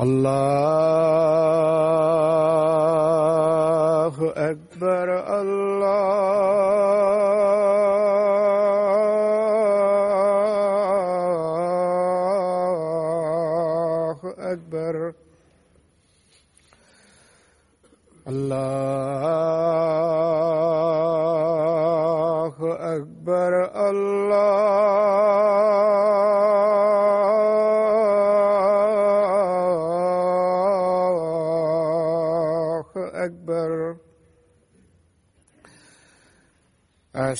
Allah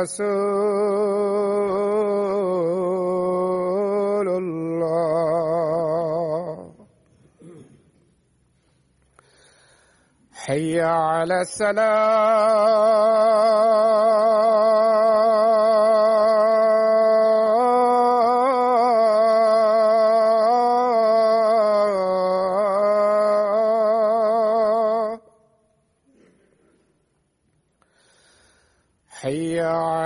رسول الله. حي على السلام.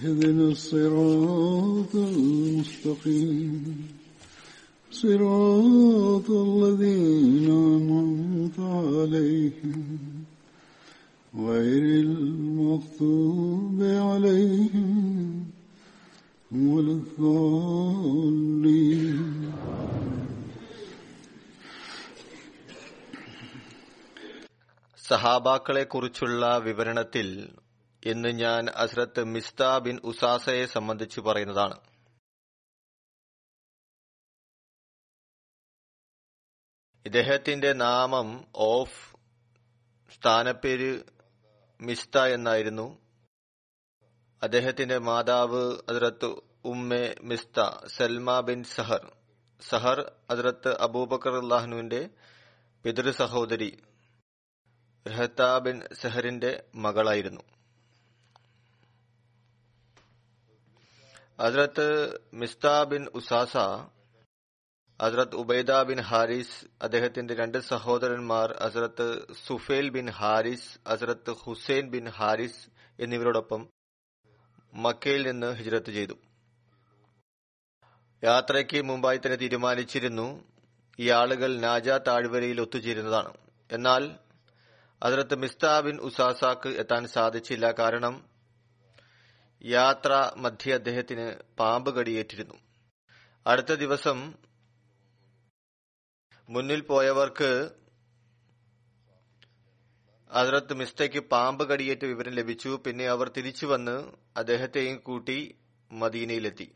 اهدنا الصراط المستقيم صراط الذين أنعمت عليهم غير المغضوب عليهم ولا الضالين സഹാബാക്കളെ കുറിച്ചുള്ള വിവരണത്തിൽ ഇന്ന് ഞാൻ അസ്രത്ത് മിസ്ത ബിൻ ഉസാസയെ സംബന്ധിച്ച് പറയുന്നതാണ്. ഇദ്ദേഹത്തിന്റെ നാമം ഓഫ് സ്ഥാനപ്പേര് മിസ്ത എന്നായിരുന്നു. അദ്ദേഹത്തിന്റെ മാതാവ് അതിരത്ത് ഉമ്മെ മിസ്ത സൽമ ബിൻ സഹർ. സഹർ അതിരത്ത് അബൂബക്കർ അള്ളാഹ്നുവിന്റെ പിതൃ സഹോദരി രഹത്ത ബിൻ സെഹറിന്റെ മകളായിരുന്നു. ഹസ്രത്ത് മിസ്ത ബിൻ ഉസാസ ഹസ്രത്ത് ഉബൈദ ബിൻ ഹാരിസ് അദ്ദേഹത്തിന്റെ രണ്ട് സഹോദരന്മാർ ഹസ്രത്ത് സുഫേൽ ബിൻ ഹാരിസ് ഹസ്രത്ത് ഹുസൈൻ ബിൻ ഹാരിസ് എന്നിവരോടൊപ്പം മക്കയിൽ നിന്ന് ഹിജ്രത്ത് ചെയ്തു. യാത്രയ്ക്ക് മുമ്പായി തന്നെ തീരുമാനിച്ചിരുന്നു ഈ ആളുകൾ നാജ താഴ്വരയിൽ ഒത്തുചേരുന്നതാണ്. എന്നാൽ അതിർത്ത് മിസ്താ ബിൻ ഉസാസാക്ക് എത്താൻ സാധിച്ചില്ല. കാരണം യാത്ര മധ്യ അദ്ദേഹത്തിന് പാമ്പ് കടിയേറ്റിരുന്നു. അടുത്ത ദിവസം മുന്നിൽ പോയവർക്ക് അതിർത്ത് മിസ്തയ്ക്ക് പാമ്പ് കടിയേറ്റ വിവരം ലഭിച്ചു. പിന്നെ അവർ തിരിച്ചു വന്ന് അദ്ദേഹത്തെയും കൂട്ടി മദീനയിലെത്തി.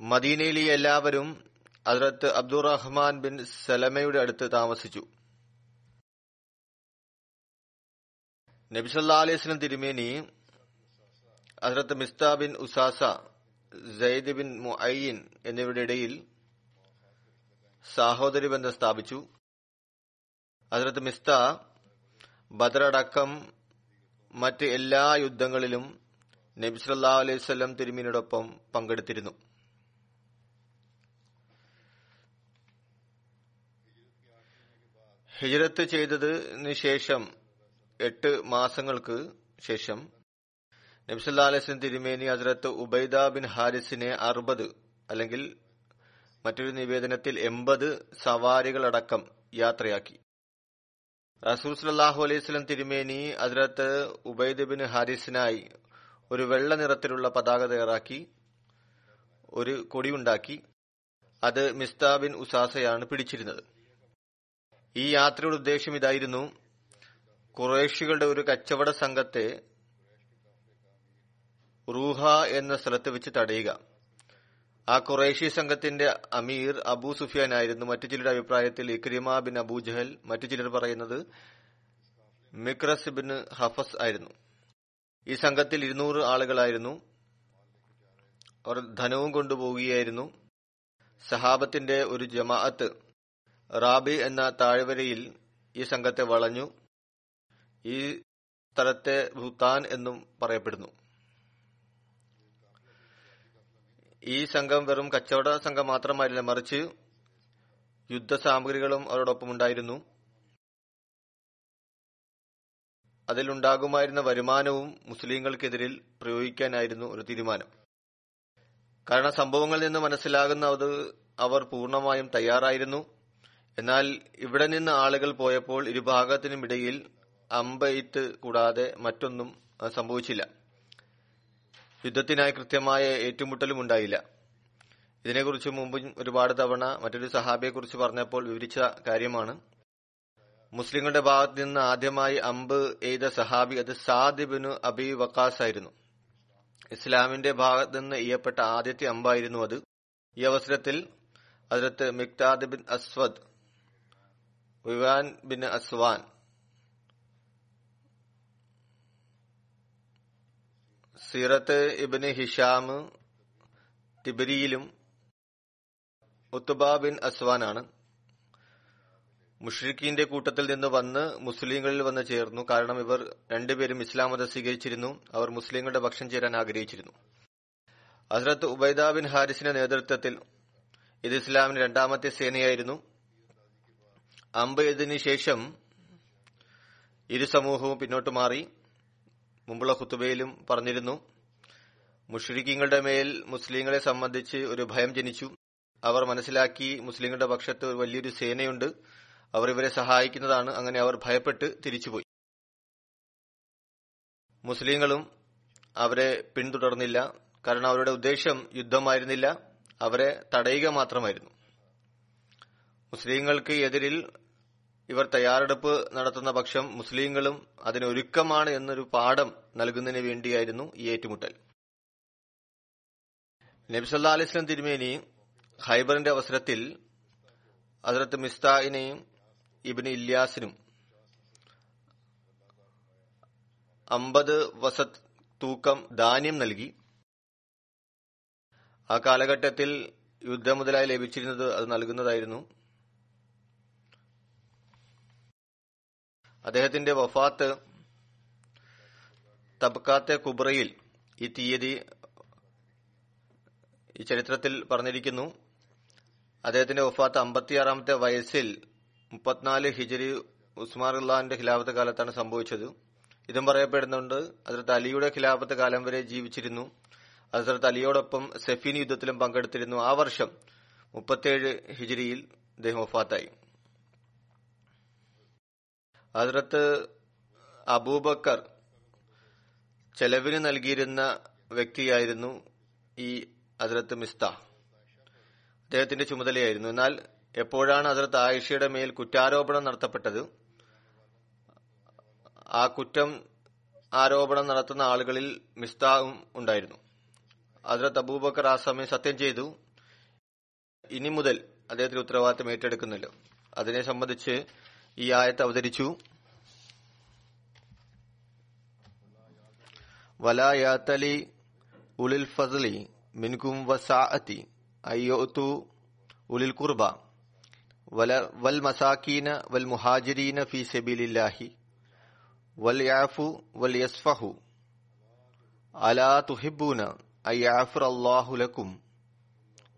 മദീനയിലെ എല്ലാവരും അതിർത്ത് അബ്ദുറഹ്മാൻ ബിൻ സലമയുടെ അടുത്ത് താമസിച്ചു. നബിസല്ലാ അലൈഹി സ്വലം തിരുമേനി ഹസ്രത്ത് മിസ്ത ബിൻ ഉസാസ സയ്ദ് ബിൻ മുഅയ്യിൻ എന്നിവരുടെ ഇടയിൽ സഹോദരി ബന്ധം സ്ഥാപിച്ചു. ഹസ്രത്ത് മിസ്ത ബദറടക്കം മറ്റ് എല്ലാ യുദ്ധങ്ങളിലും നബി സല്ലാ അലൈഹി സ്വലം തിരുമീനോടൊപ്പം പങ്കെടുത്തിരുന്നു. ഹിജ്രത്ത് ചെയ്തതിന് ശേഷം എട്ട് മാസങ്ങൾക്ക് ശേഷം നബ്സല്ലാ തിരുമേനി ഹസ്രത്ത് ഉബൈദ ബിൻ ഹാരിസിനെ അറുപത് അല്ലെങ്കിൽ മറ്റൊരു നിവേദനത്തിൽ എൺപത് സവാരികളടക്കം യാത്രയാക്കി. റസൂൽ സലാഹു അലൈഹിസ്ലം തിരുമേനി ഹസ്രത്ത് ഉബൈദ ബിൻ ഹാരിസിനായി ഒരു വെള്ള നിറത്തിലുള്ള പതാക തയ്യാറാക്കി ഒരു കൊടിയുണ്ടാക്കി അത് മിസ്താ ബിൻ ഉസാസയാണ് പിടിച്ചിരുന്നത്. ഈ യാത്രയുടെ ഉദ്ദേശം ഇതായിരുന്നു കുറേഷികളുടെ ഒരു കച്ചവട സംഘത്തെ റൂഹ എന്ന സ്ഥലത്ത് വെച്ച് തടയുക. ആ ഖുറേഷി സംഘത്തിന്റെ അമീർ അബൂ സുഫിയാനായിരുന്നു. മറ്റു ചിലരുടെ അഭിപ്രായത്തിൽ ഇക്രിമ ബിൻ അബൂ ജഹൽ മറ്റു ചിലർ പറയുന്നത് മിക്രസ് ബിൻ ഹഫസ് ആയിരുന്നു. ഈ സംഘത്തിൽ ഇരുന്നൂറ് ആളുകളായിരുന്നു. അവർ ധനവും കൊണ്ടുപോവുകയായിരുന്നു. സഹാബത്തിന്റെ ഒരു ജമാഅത്ത് റാബി എന്ന താഴ്വരയിൽ ഈ സംഘത്തെ വളഞ്ഞു. ഈ സ്ഥലത്തെ ഭൂത്താൻ എന്നും പറയപ്പെടുന്നു. ഈ സംഘം വെറും കച്ചവട സംഘം മാത്രമായിരുന്നില്ല മറിച്ച് യുദ്ധസാമഗ്രികളും അവരോടൊപ്പം ഉണ്ടായിരുന്നു. അതിലുണ്ടാകുമായിരുന്ന വരുമാനവും മുസ്ലിങ്ങൾക്കെതിരിൽ പ്രയോഗിക്കാനായിരുന്നു ഒരു തീരുമാനം. കാരണം സംഭവങ്ങളിൽ നിന്ന് മനസ്സിലാകുന്ന അത് അവർ പൂർണമായും തയ്യാറായിരുന്നു. എന്നാൽ ഇവിടെ നിന്ന് ആളുകൾ പോയപ്പോൾ ഇരുഭാഗത്തിനുമിടയിൽ അമ്പെയ്ത്ത് കൂടാതെ മറ്റൊന്നും സംഭവിച്ചില്ല. യുദ്ധത്തിനായി കൃത്യമായ ഏറ്റുമുട്ടലും ഉണ്ടായില്ല. ഇതിനെക്കുറിച്ച് മുമ്പും ഒരുപാട് തവണ മറ്റൊരു സഹാബിയെക്കുറിച്ച് പറഞ്ഞപ്പോൾ വിവരിച്ച കാര്യമാണ്. മുസ്ലിങ്ങളുടെ ഭാഗത്ത് നിന്ന് ആദ്യമായി അമ്പ് എയ്ത സഹാബി അത് സാദിബിനു അബി വക്കാസ് ആയിരുന്നു. ഇസ്ലാമിന്റെ ഭാഗത്ത് നിന്ന് എയ്യപ്പെട്ട ആദ്യത്തെ അമ്പായിരുന്നു അത്. ഈ അവസരത്തിൽ അതിലത്ത് മിക്താദ് ബിൻ അസ്വദ് വിവാൻ ബിൻ അസ്വാൻ സീറത്ത് ഇബിന് ഹിഷാം തിബരിയിലും ഉത്തുബ ബിൻ അസ്വാനാണ് മുഷ്രിഖിന്റെ കൂട്ടത്തിൽ നിന്ന് വന്ന് മുസ്ലിങ്ങളിൽ വന്ന് ചേർന്നു. കാരണം ഇവർ രണ്ടുപേരും ഇസ്ലാം മതം സ്വീകരിച്ചിരുന്നു. അവർ മുസ്ലിങ്ങളുടെ പക്ഷം ചേരാൻ ആഗ്രഹിച്ചിരുന്നു. ഹസ്രത്ത് ഉബൈദ ബിൻ ഹാരിസിന്റെ നേതൃത്വത്തിൽ ഇത് ഇസ്ലാമിന്റെ രണ്ടാമത്തെ സേനയായിരുന്നു. അമ്പ് എഴുതിനു ശേഷം ഇരു സമൂഹവും പിന്നോട്ട് മാറി. മുമ്പുള്ള ഖുത്തുബയിലും പറഞ്ഞിരുന്നു മുഷ്രിഖിങ്ങളുടെ മേൽ മുസ്ലിങ്ങളെ സംബന്ധിച്ച് ഒരു ഭയം ജനിച്ചു. അവർ മനസ്സിലാക്കി മുസ്ലിങ്ങളുടെ പക്ഷത്ത് ഒരു വലിയൊരു സേനയുണ്ട്. അവർ ഇവരെ സഹായിക്കുന്നതാണ്. അങ്ങനെ അവർ ഭയപ്പെട്ട് തിരിച്ചുപോയി. മുസ്ലിങ്ങളും അവരെ പിന്തുടർന്നില്ല. കാരണം അവരുടെ ഉദ്ദേശം യുദ്ധമായിരുന്നില്ല. അവരെ തടയുക മാത്രമായിരുന്നു. മുസ്ലിങ്ങൾക്ക് എതിരിൽ ഇവർ തയ്യാറെടുപ്പ് നടത്തുന്ന പക്ഷം മുസ്ലിങ്ങളും അതിനൊരുക്കമാണ് എന്നൊരു പാഠം നൽകുന്നതിന് വേണ്ടിയായിരുന്നു ഈ ഏറ്റുമുട്ടൽ. നബിസല്ലാ അലിസ്ലം തിരുമേനി ഹൈബറിന്റെ അവസരത്തിൽ അതിർത്ത് മിസ്തായിനെയും ഇബിന് ഇല്യാസിനും അമ്പത് വസത് തൂക്കം ധാന്യം നൽകി. ആ കാലഘട്ടത്തിൽ യുദ്ധം മുതലായി ലഭിച്ചിരുന്നത് അത് നൽകുന്നതായിരുന്നു. അദ്ദേഹത്തിന്റെ വഫാത്ത് തബക്കാത്തെ കുബ്രയിൽ ഈ തീയതി ഈ ചരിത്രത്തിൽ പറഞ്ഞിരിക്കുന്നു. അദ്ദേഹത്തിന്റെ വഫാത്ത് അമ്പത്തിയാറാമത്തെ വയസ്സിൽ മുപ്പത്തിനാല് ഹിജരി ഉസ്മാൻ ഉള്ളാന്റെ ഖിലാഫത്ത് കാലത്താണ് സംഭവിച്ചത്. ഇതും പറയപ്പെടുന്നുണ്ട് അതിർത്ത് അലിയുടെ ഖിലാഫത്ത് കാലം വരെ ജീവിച്ചിരുന്നു. അതിർത്ത് അലിയോടൊപ്പം സെഫീൻ യുദ്ധത്തിലും പങ്കെടുത്തിരുന്നു. ആ വർഷം മുപ്പത്തിയേഴ് ഹിജിരിയിൽ അദ്ദേഹം വഫാത്തായി. ഹസരത്ത് അബൂബക്കർ ചെലവിന് നൽകിയിരുന്ന വ്യക്തിയായിരുന്നു ഈ ഹസ്രത്ത് മിസ്ത. അദ്ദേഹത്തിന്റെ ചുമതലയായിരുന്നു. എന്നാൽ എപ്പോഴാണ് ഹസ്രത്ത് ആയിഷയുടെ മേൽ കുറ്റാരോപണം നടത്തപ്പെട്ടത്? ആ കുറ്റം ആരോപണം നടത്തുന്ന ആളുകളിൽ മിസ്താവും ഉണ്ടായിരുന്നു. ഹസ്രത്ത് അബൂബക്കർ ആ സമയം സത്യം ചെയ്തു. ഇനി മുതൽ അദ്ദേഹത്തിന്റെ ഉത്തരവാദിത്തം ഏറ്റെടുക്കുന്നില്ല. അതിനെ സംബന്ധിച്ച് ഈ ആയത്ത് അവതരിച്ചു. വലായാത്തലി ഉലിൽ ഫസലി മിൻകും വസാഅത്തി അയ്യോത്തു ഉലിൽ കുർബ. വൽ മസാക്കീന വൽ മുഹാജിരീന ഫി സെബിലില്ലാഹി. വൽ യാഫു വൽ യസ്ഫഹു. അലാ തുഹിബൂന അയ്യാഫുർ ലക്കും.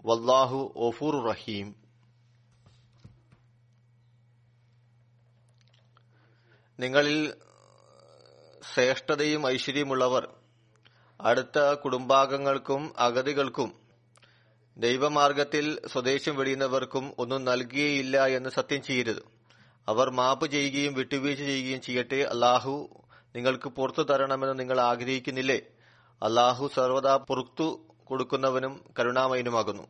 വല്ലാഹു ഓഫൂർ റഹീം. നിങ്ങളിൽ ശ്രേഷ്ഠതയും ഐശ്വര്യമുള്ളവർ അടുത്ത കുടുംബാംഗങ്ങൾക്കും അഗതികൾക്കും ദൈവമാർഗത്തിൽ സ്വദേശം വെടിയുന്നവർക്കും ഒന്നും നൽകുകയില്ല എന്ന് സത്യം ചെയ്യരുത്. അവർ മാപ്പ് ചെയ്യുകയും വിട്ടുവീഴ്ച ചെയ്യുകയും ചെയ്യട്ടെ. അള്ളാഹു നിങ്ങൾക്ക് പുറത്തു തരണമെന്ന് നിങ്ങൾ ആഗ്രഹിക്കുന്നില്ലേ? അള്ളാഹു സർവദാ പുറത്തു കൊടുക്കുന്നവനും കരുണാമയനുമാകുന്നു.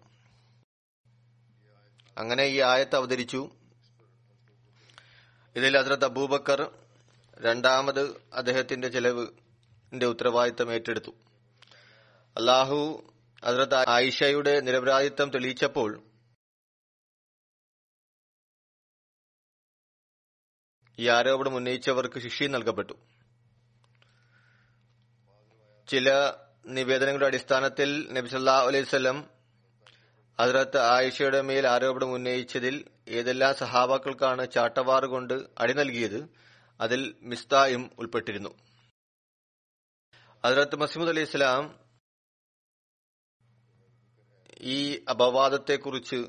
അങ്ങനെ ഈ ആയത്ത് അവതരിച്ചു. ഇതിൽ ഹസ്രത്ത് അബൂബക്കർ രണ്ടാമത് അദ്ദേഹത്തിന്റെ ചെലവിന്റെ ഉത്തരവാദിത്തം ഏറ്റെടുത്തു. അള്ളാഹു ഹസ്രത്ത് ആയിഷയുടെ നിരപരാധിത്വം തെളിയിച്ചപ്പോൾ ഈ ആരോപണം ഉന്നയിച്ചവർക്ക് ശിക്ഷയും നൽകപ്പെട്ടു. ചില നിവേദനങ്ങളുടെ അടിസ്ഥാനത്തിൽ നബിസല്ലാ അലൈവല്ലം ഹസ്രത്ത് ആയിഷയുടെ മേൽ ആരോപണം ഉന്നയിച്ചതിൽ ഏതെല്ലാം സഹാബാക്കൾക്കാണ് ചാട്ടവാറ് കൊണ്ട് അടി നൽകിയത് അതിൽ മിസ്തായും ഉൾപ്പെട്ടിരുന്നു. ഹസ്രത്ത് മസീമുദ് അലി ഇസ്ലാം ഈ അപവാദത്തെക്കുറിച്ച്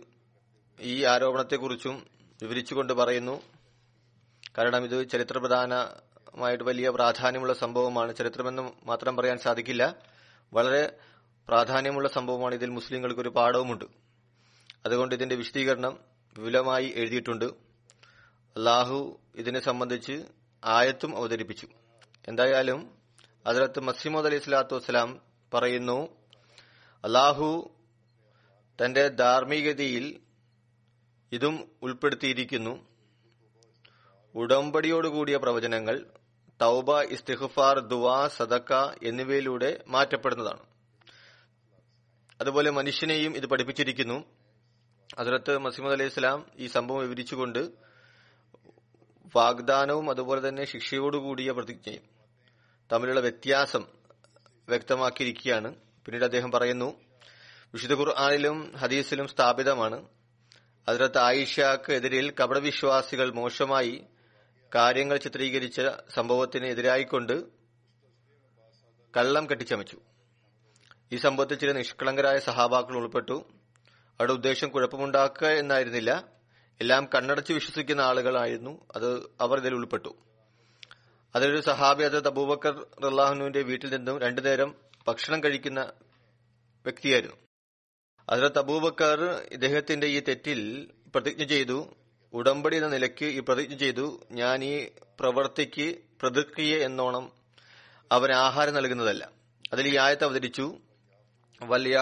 ഈ ആരോപണത്തെക്കുറിച്ചും വിവരിച്ചുകൊണ്ട് പറയുന്നു. കാരണം ഇത് ചരിത്രപ്രധാനമായിട്ട് വലിയ പ്രാധാന്യമുള്ള സംഭവമാണ്. ചരിത്രമെന്ന് മാത്രം പറയാൻ സാധിക്കില്ല. വളരെ പ്രാധാന്യമുള്ള സംഭവമാണ് ഇതിൽ മുസ്ലിങ്ങൾക്ക് ഒരു പാഠവുമുണ്ട്. അതുകൊണ്ട് ഇതിന്റെ വിശദീകരണം വിപുലമായി എഴുതിയിട്ടുണ്ട്. അള്ളാഹു ഇതിനെ സംബന്ധിച്ച് ആയത്തും അവതരിപ്പിച്ചു. എന്തായാലും അതിലത്ത് മസീമദ് അലൈഹി സ്വലാത്തു വസ്സലാം പറയുന്നു അള്ളാഹു തന്റെ ധാർമ്മികതയിൽ ഇതും ഉൾപ്പെടുത്തിയിരിക്കുന്നു. ഉടമ്പടിയോടുകൂടിയ പ്രവചനങ്ങൾ തൗബ ഇസ്തിഹുഫാർ ദുവാ സദക്ക എന്നിവയിലൂടെ മാറ്റപ്പെടുന്നതാണ്. അതുപോലെ മനുഷ്യനെയും ഇത് പഠിപ്പിച്ചിരിക്കുന്നു. അതിലത്ത് മസീമദ് അലൈഹി സ്വലാം ഈ സംഭവം വിവരിച്ചുകൊണ്ട് വാഗ്ദാനവും അതുപോലെ തന്നെ ശിക്ഷയോടുകൂടിയ പ്രതിജ്ഞയും തമ്മിലുള്ള വ്യത്യാസം വ്യക്തമാക്കിയിരിക്കുകയാണ്. പിന്നീട് അദ്ദേഹം പറയുന്നു വിശുദ്ധ ഖുർആാനിലും ഹദീസിലും സ്ഥാപിതമാണ്. അതിലത്ത് ആയിഷക്ക് എതിരിൽ കപടവിശ്വാസികൾ മോശമായി കാര്യങ്ങൾ ചിത്രീകരിച്ച സംഭവത്തിന് എതിരായിക്കൊണ്ട് കള്ളം കെട്ടിച്ചമച്ചു. ഈ സംഭവത്തിൽ ചില നിഷ്കളങ്കരായ സഹാബാക്കൾ ഉൾപ്പെട്ടു. അവരുടെ ഉദ്ദേശം കുഴപ്പമുണ്ടാക്കുക എന്നായിരുന്നില്ല. എല്ലാം കണ്ണടച്ച് വിശ്വസിക്കുന്ന ആളുകളായിരുന്നു. അത് അവർ ഇതിൽ ഉൾപ്പെട്ടു. അതിലൊരു സഹാബി അത് അബൂബക്കർ റല്ലാഹുനുവിന്റെ വീട്ടിൽ നിന്നും രണ്ടു നേരം ഭക്ഷണം കഴിക്കുന്ന വ്യക്തിയായിരുന്നു. അതിലത്ത് അബൂബക്കർ ഇദ്ദേഹത്തിന്റെ ഈ തെറ്റിൽ പ്രതിജ്ഞ ചെയ്തു. ഉടമ്പടി എന്ന നിലയ്ക്ക് ഈ പ്രതിജ്ഞ ചെയ്തു. ഞാൻ ഈ പ്രവർത്തിക്ക് പ്രതിക്രിയ എന്നോണം അവന് ആഹാരം നൽകുന്നതല്ല. അതിൽ ഈ ആയത്ത് അവതരിച്ചു. വൽ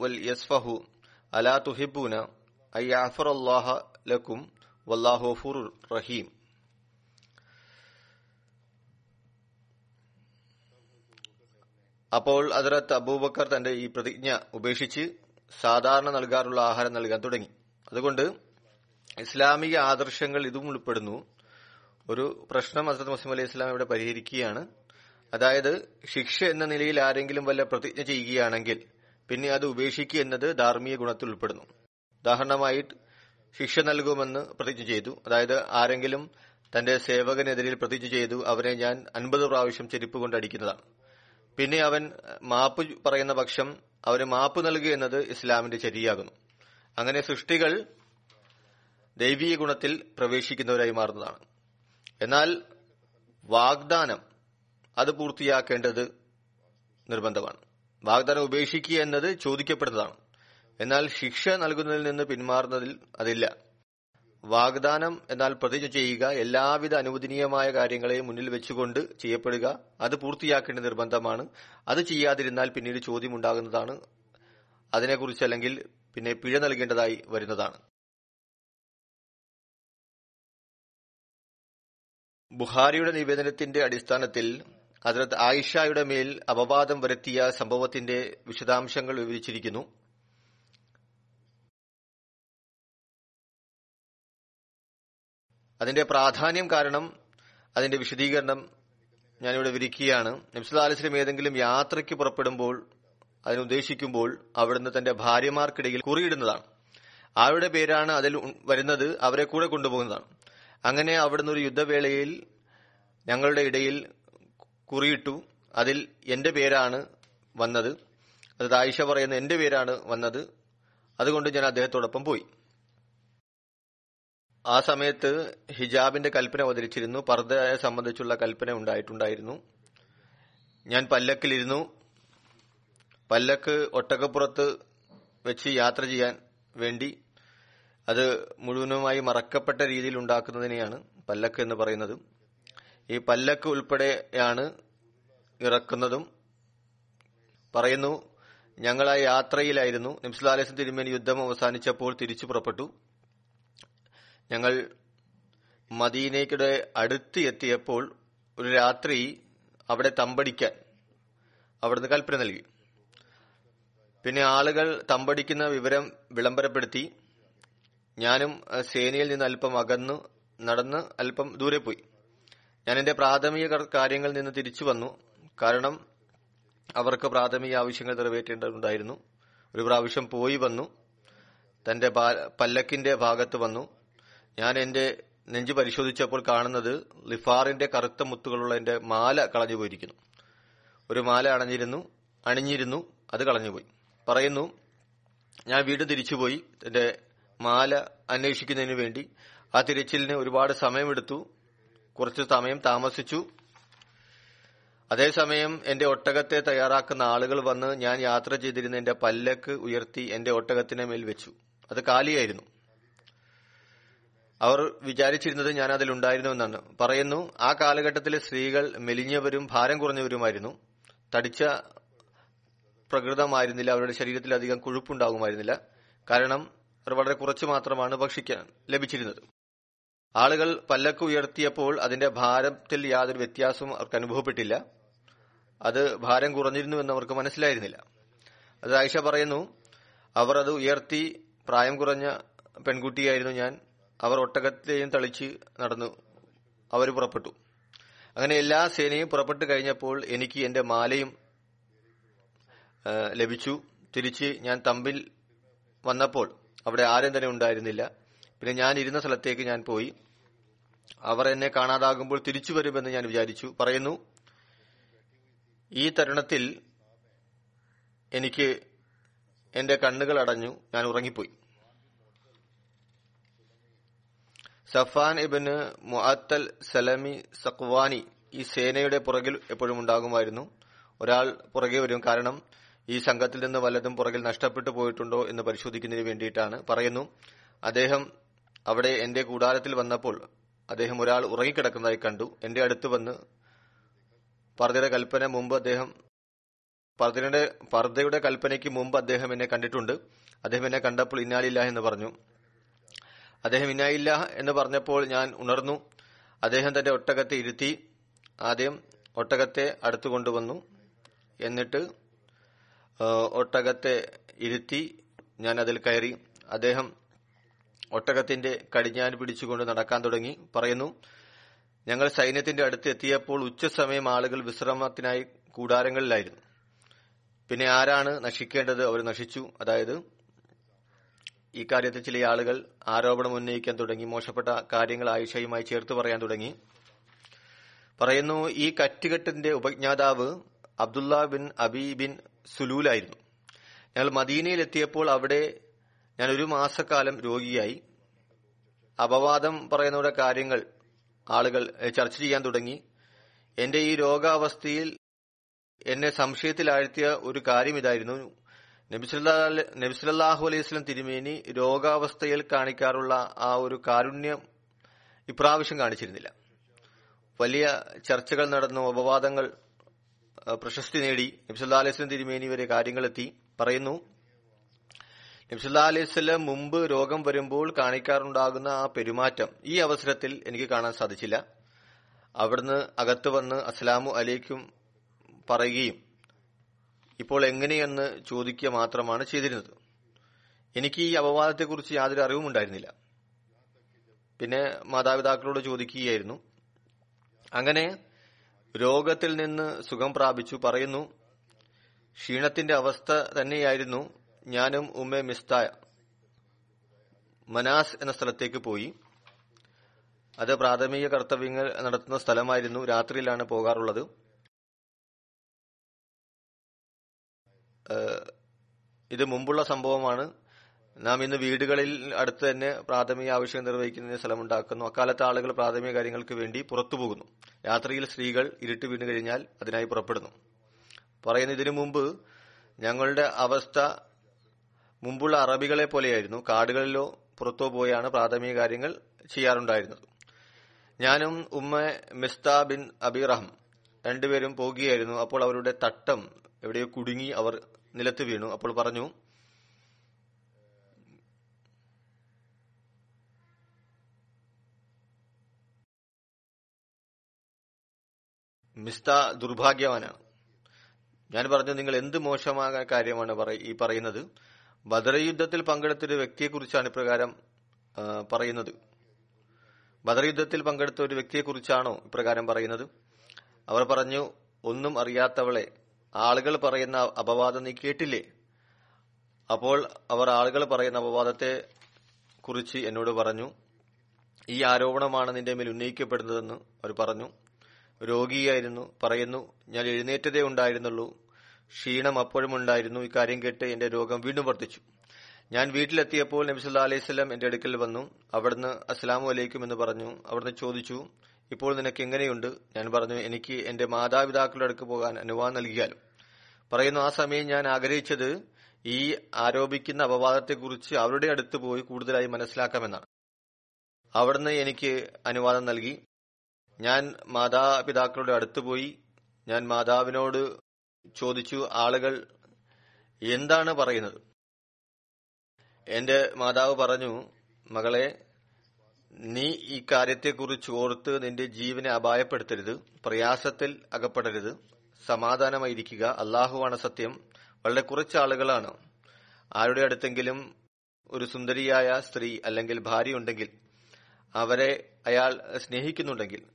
വൽ യസ്ഫഹു അലാ തുഹിബൂന അയ്യാഫറല്ലാഹ ലക്കും വല്ലാഹു ഗഫൂർ റഹീം. അപ്പോൾ അതിരത്ത് അബൂബക്കർ തന്റെ ഈ പ്രതിജ്ഞ ഉപേക്ഷിച്ച് സാധാരണ നൽകാറുള്ള ആഹാരം നൽകാൻ തുടങ്ങി. അതുകൊണ്ട് ഇസ്ലാമിക ആദർശങ്ങൾ ഇതും ഉൾപ്പെടുന്നു. ഒരു പ്രശ്നം ഹസരത് മുസ്ലിം അലൈഹി ഇസ്ലാം ഇവിടെ പരിഹരിക്കുകയാണ്. അതായത് ശിക്ഷ എന്ന നിലയിൽ ആരെങ്കിലും വല്ല പ്രതിജ്ഞ ചെയ്യുകയാണെങ്കിൽ പിന്നെ അത് ഉപേക്ഷിക്കുക എന്നത് ധാർമ്മിക ഗുണത്തിൽ ഉൾപ്പെടുന്നു. ഉദാഹരണമായി ശിക്ഷ നൽകുമെന്ന് പ്രതിജ്ഞ ചെയ്തു. അതായത് ആരെങ്കിലും തന്റെ സേവകനെതിരിൽ പ്രതിജ്ഞ ചെയ്തു അവനെ ഞാൻ അൻപത് പ്രാവശ്യം ചെരുപ്പ് കൊണ്ട് അടിക്കുന്നതാണ്. പിന്നെ അവൻ മാപ്പ് പറയുന്ന പക്ഷം അവന് മാപ്പ് നൽകുക എന്നത് ഇസ്ലാമിന്റെ ചരിയാകുന്നു. അങ്ങനെ സൃഷ്ടികൾ ദൈവീയ ഗുണത്തിൽ പ്രവേശിക്കുന്നവരായി മാറുന്നതാണ്. എന്നാൽ വാഗ്ദാനം അത് പൂർത്തിയാക്കേണ്ടത് നിർബന്ധമാണ്. വാഗ്ദാനം ഉപേക്ഷിക്കുക എന്നത് ചോദിക്കപ്പെട്ടതാണ്. എന്നാൽ ശിക്ഷ നൽകുന്നതിൽ നിന്ന് പിന്മാറുന്നതിൽ അതില്ല. വാഗ്ദാനം എന്നാൽ പ്രതിജ്ഞ ചെയ്യുക എല്ലാവിധ അനുവദനീയമായ കാര്യങ്ങളെയും മുന്നിൽ വെച്ചുകൊണ്ട് ചെയ്യപ്പെടുക അത് പൂർത്തിയാക്കേണ്ട നിർബന്ധമാണ്. അത് ചെയ്യാതിരുന്നാൽ പിന്നീട് ചോദ്യമുണ്ടാകുന്നതാണ്. അതിനെക്കുറിച്ച് അല്ലെങ്കിൽ പിന്നെ പിഴ നൽകേണ്ടതായി വരുന്നതാണ്. ബുഹാരിയുടെ നിവേദനത്തിന്റെ അടിസ്ഥാനത്തിൽ ഹസ്രത്ത് ആയിഷയുടെ മേൽ അപവാദം വരുത്തിയ സംഭവത്തിന്റെ വിശദാംശങ്ങൾ വിവരിച്ചിരിക്കുന്നു. അതിന്റെ പ്രാധാന്യം കാരണം അതിന്റെ വിശദീകരണം ഞാനിവിടെ വിരിക്കുകയാണ്. നബ്സുല്ലാ അലിസ്ലം ഏതെങ്കിലും യാത്രയ്ക്ക് പുറപ്പെടുമ്പോൾ അതിനുദ്ദേശിക്കുമ്പോൾ അവിടുന്ന് തന്റെ ഭാര്യമാർക്കിടയിൽ കുറിയിടുന്നതാണ്. ആരുടെ പേരാണ് അതിൽ വരുന്നത് അവരെ കൂടെ കൊണ്ടുപോകുന്നതാണ്. അങ്ങനെ അവിടുന്ന് ഒരു യുദ്ധവേളയിൽ ഞങ്ങളുടെ ഇടയിൽ കുറിയിട്ടു. അതിൽ എന്റെ പേരാണ് വന്നത്. അത് ആയിഷ പറയുന്ന എന്റെ പേരാണ് വന്നത്. അതുകൊണ്ട് ഞാൻ അദ്ദേഹത്തോടൊപ്പം പോയി. ആ സമയത്ത് ഹിജാബിന്റെ കൽപ്പന അവതരിച്ചിരുന്നു. പർദ്ദയെ സംബന്ധിച്ചുള്ള കൽപ്പന ഉണ്ടായിട്ടുണ്ടായിരുന്നു. ഞാൻ പല്ലക്കിലിരുന്നു. പല്ലക്ക് ഒട്ടകപ്പുറത്ത് വെച്ച് യാത്ര ചെയ്യാൻ വേണ്ടി അത് മുഴുവനുമായി മറക്കപ്പെട്ട രീതിയിൽ ഉണ്ടാക്കുന്നതിനെയാണ് പല്ലക്ക് എന്ന് പറയുന്നത്. ഈ പല്ലക്ക് ഉൾപ്പെടെയാണ് ഇറക്കുന്നതും. പറയുന്നു ഞങ്ങൾ ആ യാത്രയിലായിരുന്നു നിംസ്ലാലേസൻ തിരുമേനി യുദ്ധം അവസാനിച്ചപ്പോൾ തിരിച്ചു പുറപ്പെട്ടു. ഞങ്ങൾ മദീനയ്ക്കുടെ അടുത്ത് എത്തിയപ്പോൾ ഒരു രാത്രി അവിടെ തമ്പടിക്കാൻ അവിടുന്ന് കൽപ്പന നൽകി. പിന്നെ ആളുകൾ തമ്പടിക്കുന്ന വിവരം വിളംബരപ്പെടുത്തി. ഞാനും സേനയിൽ നിന്ന് അല്പം അകന്നു നടന്ന് അല്പം ദൂരെ പോയി. ഞാൻ എന്റെ പ്രാഥമിക കാര്യങ്ങളിൽ നിന്ന് തിരിച്ചു വന്നു. കാരണം അവർക്ക് പ്രാഥമിക ആവശ്യങ്ങൾ നിറവേറ്റേണ്ടതുണ്ടായിരുന്നു. ഒരു പ്രാവശ്യം പോയി വന്നു. തന്റെ പല്ലക്കിന്റെ ഭാഗത്ത് വന്നു. ഞാൻ എന്റെ നെഞ്ച് പരിശോധിച്ചപ്പോൾ കാണുന്നത് ലിഫാറിന്റെ കറുത്ത മുത്തുകളുള്ള എന്റെ മാല കളഞ്ഞു പോയിരിക്കുന്നു. ഒരു മാല അണഞ്ഞിരുന്നു അണിഞ്ഞിരുന്നു അത് കളഞ്ഞുപോയി. പറയുന്നു ഞാൻ വീട് തിരിച്ചുപോയി. എന്റെ മാല അന്വേഷിക്കുന്നതിന് വേണ്ടി. ആ തിരച്ചിലിന് ഒരുപാട് സമയമെടുത്തു. കുറച്ച് സമയം താമസിച്ചു. അതേസമയം എന്റെ ഒട്ടകത്തെ തയ്യാറാക്കുന്ന ആളുകൾ വന്ന് ഞാൻ യാത്ര ചെയ്തിരുന്ന എന്റെ പല്ലക്ക് ഉയർത്തി എന്റെ ഒട്ടകത്തിനെ മേൽ വെച്ചു. അത് കാലിയായിരുന്നു. അവർ വിചാരിച്ചിരുന്നത് ഞാൻ അതിലുണ്ടായിരുന്നു എന്നാണ്. പറയുന്നു ആ കാലഘട്ടത്തിലെ സ്ത്രീകൾ മെലിഞ്ഞവരും ഭാരം കുറഞ്ഞവരുമായിരുന്നു. തടിച്ച പ്രകൃതമായിരുന്നില്ല. അവരുടെ ശരീരത്തിൽ അധികം കൊഴുപ്പുണ്ടാകുമായിരുന്നില്ല. കാരണം അവർ വളരെ കുറച്ച് മാത്രമാണ് ഭക്ഷിക്കാൻ ലഭിച്ചിരുന്നത്. ആളുകൾ പല്ലക്ക് ഉയർത്തിയപ്പോൾ അതിന്റെ ഭാരത്തിൽ യാതൊരു വ്യത്യാസവും അവർക്ക് അനുഭവപ്പെട്ടില്ല. അത് ഭാരം കുറഞ്ഞിരുന്നു എന്ന് അവർക്ക് മനസ്സിലായിരുന്നില്ല. അത് ആയിഷ പറയുന്നു അവർ അത് ഉയർത്തി പ്രായം കുറഞ്ഞ പെൺകുട്ടിയായിരുന്നു ഞാൻ. അവർ ഒട്ടകത്തെയും തളിച്ച് നടന്നു. അവർ പുറപ്പെട്ടു. അങ്ങനെ എല്ലാ സേനയും പുറപ്പെട്ടു കഴിഞ്ഞപ്പോൾ എനിക്ക് എന്റെ മാലയും ലഭിച്ചു. തിരിച്ച് ഞാൻ തമ്പിൽ വന്നപ്പോൾ അവിടെ ആരും തന്നെ ഉണ്ടായിരുന്നില്ല. പിന്നെ ഞാൻ ഇരുന്ന സ്ഥലത്തേക്ക് ഞാൻ പോയി. അവർ എന്നെ കാണാതാകുമ്പോൾ തിരിച്ചു വരുമെന്ന് ഞാൻ വിചാരിച്ചു. പറയുന്നു ഈ തരുണത്തിൽ എനിക്ക് എന്റെ കണ്ണുകൾ അടഞ്ഞു. ഞാൻ ഉറങ്ങിപ്പോയി. സഫാൻ ഇബിന് മുഅത്തൽ സലമി സഖ്വാനി ഈ സേനയുടെ പുറകിൽ എപ്പോഴും ഉണ്ടാകുമായിരുന്നു. ഒരാൾ പുറകെ വരും. കാരണം ഈ സംഘത്തിൽ നിന്ന് വല്ലതും പുറകിൽ നഷ്ടപ്പെട്ടു പോയിട്ടുണ്ടോ എന്ന് പരിശോധിക്കുന്നതിന് വേണ്ടിയിട്ടാണ്. പറയുന്നു അദ്ദേഹം അവിടെ എന്റെ കൂടാരത്തിൽ വന്നപ്പോൾ അദ്ദേഹം ഒരാൾ ഉറങ്ങിക്കിടക്കുന്നതായി കണ്ടു. എന്റെ അടുത്ത് വന്ന് പർദ്ദയുടെ കൽപ്പന മുമ്പ് അദ്ദേഹം പർദ്ദയുടെ പർദ്ദയുടെ കൽപ്പനയ്ക്ക് മുമ്പ് അദ്ദേഹം എന്നെ കണ്ടിട്ടുണ്ട്. അദ്ദേഹം എന്നെ കണ്ടപ്പോൾ ഇന്നാലില്ല എന്ന് പറഞ്ഞു. അദ്ദേഹം ഇന്നായില്ല എന്ന് പറഞ്ഞപ്പോൾ ഞാൻ ഉണർന്നു. അദ്ദേഹം തന്റെ ഒട്ടകത്തെ ഇരുത്തി ആദ്യം ഒട്ടകത്തെ അടുത്തു കൊണ്ടുവന്നു. എന്നിട്ട് ഒട്ടകത്തെ ഇരുത്തി ഞാൻ അതിൽ കയറി. അദ്ദേഹം ഒട്ടകത്തിന്റെ കടിഞ്ഞാൻ പിടിച്ചുകൊണ്ട് നടക്കാൻ തുടങ്ങി. പറയുന്നു ഞങ്ങൾ സൈന്യത്തിന്റെ അടുത്ത് എത്തിയപ്പോൾ ഉച്ചസമയം ആളുകൾ വിശ്രമത്തിനായി കൂടാരങ്ങളിലായിരുന്നു. പിന്നെ ആരാണ് നശിക്കേണ്ടത്? അവർ നശിച്ചു. അതായത് ഈ കാര്യത്തിൽ ചില ആളുകൾ ആരോപണം ഉന്നയിക്കാൻ തുടങ്ങി. മോശപ്പെട്ട കാര്യങ്ങൾ ആയിഷയുമായി ചേർത്ത് പറയാൻ തുടങ്ങി. പറയുന്നു ഈ കറ്റുകെട്ടിന്റെ ഉപജ്ഞാതാവ് അബ്ദുള്ള ബിൻ അബി ബിൻ സുലൂലായിരുന്നു. ഞങ്ങൾ മദീനയിൽ എത്തിയപ്പോൾ അവിടെ ഞാൻ ഒരു മാസക്കാലം രോഗിയായി. അപവാദം പറയുന്നവരുടെ കാര്യങ്ങൾ ആളുകൾ ചർച്ച ചെയ്യാൻ തുടങ്ങി. എന്റെ ഈ രോഗാവസ്ഥയിൽ എന്നെ സംശയത്തിലാഴ്ത്തിയ ഒരു കാര്യം ഇതായിരുന്നു. നബിസുല്ലാഹു അലൈഹി സ്വലം തിരുമേനി രോഗാവസ്ഥയിൽ കാണിക്കാറുള്ള ആ ഒരു കാരുണ്യം ഇപ്രാവശ്യം കാണിച്ചിരുന്നില്ല. വലിയ ചർച്ചകൾ നടന്നു അപവാദങ്ങൾ പ്രശസ്തി നേടി. നബിസുല്ലാ അലൈഹി സ്വലം തിരുമേനി വരെ കാര്യങ്ങളെത്തി. പറയുന്നു നബ്സല്ലാ അലൈഹി സ്വലം മുമ്പ് രോഗം വരുമ്പോൾ കാണിക്കാറുണ്ടാകുന്ന ആ പെരുമാറ്റം ഈ അവസരത്തിൽ എനിക്ക് കാണാൻ സാധിച്ചില്ല. അവിടുന്ന് അകത്ത് വന്ന് അസ്ലാമു അലൈക്കും പറയുകയും ഇപ്പോൾ എങ്ങനെയെന്ന് ചോദിക്കുക മാത്രമാണ് ചെയ്തിരുന്നത്. എനിക്ക് ഈ അപവാദത്തെക്കുറിച്ച് യാതൊരു അറിവും ഉണ്ടായിരുന്നില്ല. പിന്നെ മാതാപിതാക്കളോട് ചോദിക്കുകയായിരുന്നു. അങ്ങനെ രോഗത്തിൽ നിന്ന് സുഖം പ്രാപിച്ചു പറയുന്നു. ക്ഷീണത്തിന്റെ അവസ്ഥ തന്നെയായിരുന്നു. ഞാനും ഉമ്മ മിസ്തായ മനാസ് എന്ന സ്ഥലത്തേക്ക് പോയി. അത് പ്രാഥമിക കർത്തവ്യങ്ങൾ നടത്തുന്ന സ്ഥലമായിരുന്നു. രാത്രിയിലാണ് പോകാറുള്ളത്. ഇത് മുമ്പുള്ള സംഭവമാണ്. നാം ഇന്ന് വീടുകളിൽ അടുത്ത് തന്നെ പ്രാഥമിക ആവശ്യം നിർവഹിക്കുന്നതിന് സ്ഥലമുണ്ടാക്കുന്നു. അക്കാലത്ത് ആളുകൾ പ്രാഥമിക കാര്യങ്ങൾക്ക് വേണ്ടി പുറത്തു പോകുന്നു. രാത്രിയിൽ സ്ത്രീകൾ ഇരുട്ട് വീണ് കഴിഞ്ഞാൽ അതിനായി പുറപ്പെടുന്നു. പറയുന്ന ഇതിനു മുമ്പ് ഞങ്ങളുടെ അവസ്ഥ മുമ്പുള്ള അറബികളെ പോലെയായിരുന്നു. കാടുകളിലോ പുറത്തോ പോയാണ് പ്രാഥമിക കാര്യങ്ങൾ ചെയ്യാറുണ്ടായിരുന്നത്. ഞാനും ഉമ്മ മിസ്ത ബിൻ അബിറഹം രണ്ടുപേരും പോകുകയായിരുന്നു. അപ്പോൾ അവരുടെ തട്ടം എവിടെയോ കുടുങ്ങി അവർ നിലത്ത് വീണു. അപ്പോൾ പറഞ്ഞു മിസ്ത ദുർഭാഗ്യവാനാണ്. ഞാൻ പറഞ്ഞു നിങ്ങൾ എന്ത് മോശമായ കാര്യമാണ് ഈ പറയുന്നത്? ബദർ യുദ്ധത്തിൽ പങ്കെടുത്ത ഒരു വ്യക്തിയെക്കുറിച്ചാണ് ഇപ്രകാരം പറയുന്നത്. ബദർ യുദ്ധത്തിൽ പങ്കെടുത്ത ഒരു വ്യക്തിയെക്കുറിച്ചാണോ ഇപ്രകാരം പറയുന്നത്? അവർ പറഞ്ഞു ഒന്നും അറിയാത്തവളെ ആളുകൾ പറയുന്ന അപവാദം നീ കേട്ടില്ലേ? അപ്പോൾ അവർ ആളുകൾ പറയുന്ന അപവാദത്തെ കുറിച്ച് എന്നോട് പറഞ്ഞു ഈ ആരോപണമാണ് നിന്റെ മേൽ ഉന്നയിക്കപ്പെടുന്നതെന്ന് അവർ പറഞ്ഞു. രോഗിയായിരുന്നു പറയുന്നു ഞാൻ എഴുന്നേറ്റതേ ഉണ്ടായിരുന്നുള്ളൂ. ക്ഷീണം അപ്പോഴും ഉണ്ടായിരുന്നു. ഇക്കാര്യം കേട്ട് എന്റെ രോഗം വീണ്ടും വർദ്ധിച്ചു. ഞാൻ വീട്ടിലെത്തിയപ്പോൾ നബിസുല്ലാ അലൈഹി സ്വലം എന്റെ അടുക്കൽ വന്നു. അവിടുന്ന് അസ്ലാമു അലൈക്കും എന്ന് പറഞ്ഞു. അവിടുന്ന് ചോദിച്ചു ഇപ്പോൾ നിനക്ക് എങ്ങനെയുണ്ട്? ഞാൻ പറഞ്ഞു എനിക്ക് എന്റെ മാതാപിതാക്കളുടെ അടുക്ക് പോകാൻ അനുവാദം നൽകിയാലും. പറയുന്നു ആ സമയം ഞാൻ ആഗ്രഹിച്ചത് ഈ ആരോപിക്കുന്ന അപവാദത്തെക്കുറിച്ച് അവരുടെ അടുത്ത് പോയി കൂടുതലായി മനസ്സിലാക്കാമെന്നാണ്. അവിടുന്ന് എനിക്ക് അനുവാദം നൽകി. ഞാൻ മാതാപിതാക്കളുടെ അടുത്ത് പോയി. ഞാൻ മാതാവിനോട് ചോദിച്ചു ആളുകൾ എന്താണ് പറയുന്നത്? എന്റെ മാതാവ് പറഞ്ഞു മകളെ നീ ഈ കാര്യത്തെക്കുറിച്ച് ഓർത്ത് നിന്റെ ജീവനെ അപായപ്പെടുത്തരുത് പ്രയാസത്തിൽ അകപ്പെടരുത് സമാധാനമായിരിക്കുക. അള്ളാഹുവാണ് സത്യം. വളരെ കുറച്ച് ആളുകളാണ്. ആരുടെ അടുത്തെങ്കിലും ഒരു സുന്ദരിയായ സ്ത്രീ അല്ലെങ്കിൽ ഭാര്യ ഉണ്ടെങ്കിൽ അവരെ അയാൾ സ്നേഹിക്കുന്നുണ്ടെങ്കിൽ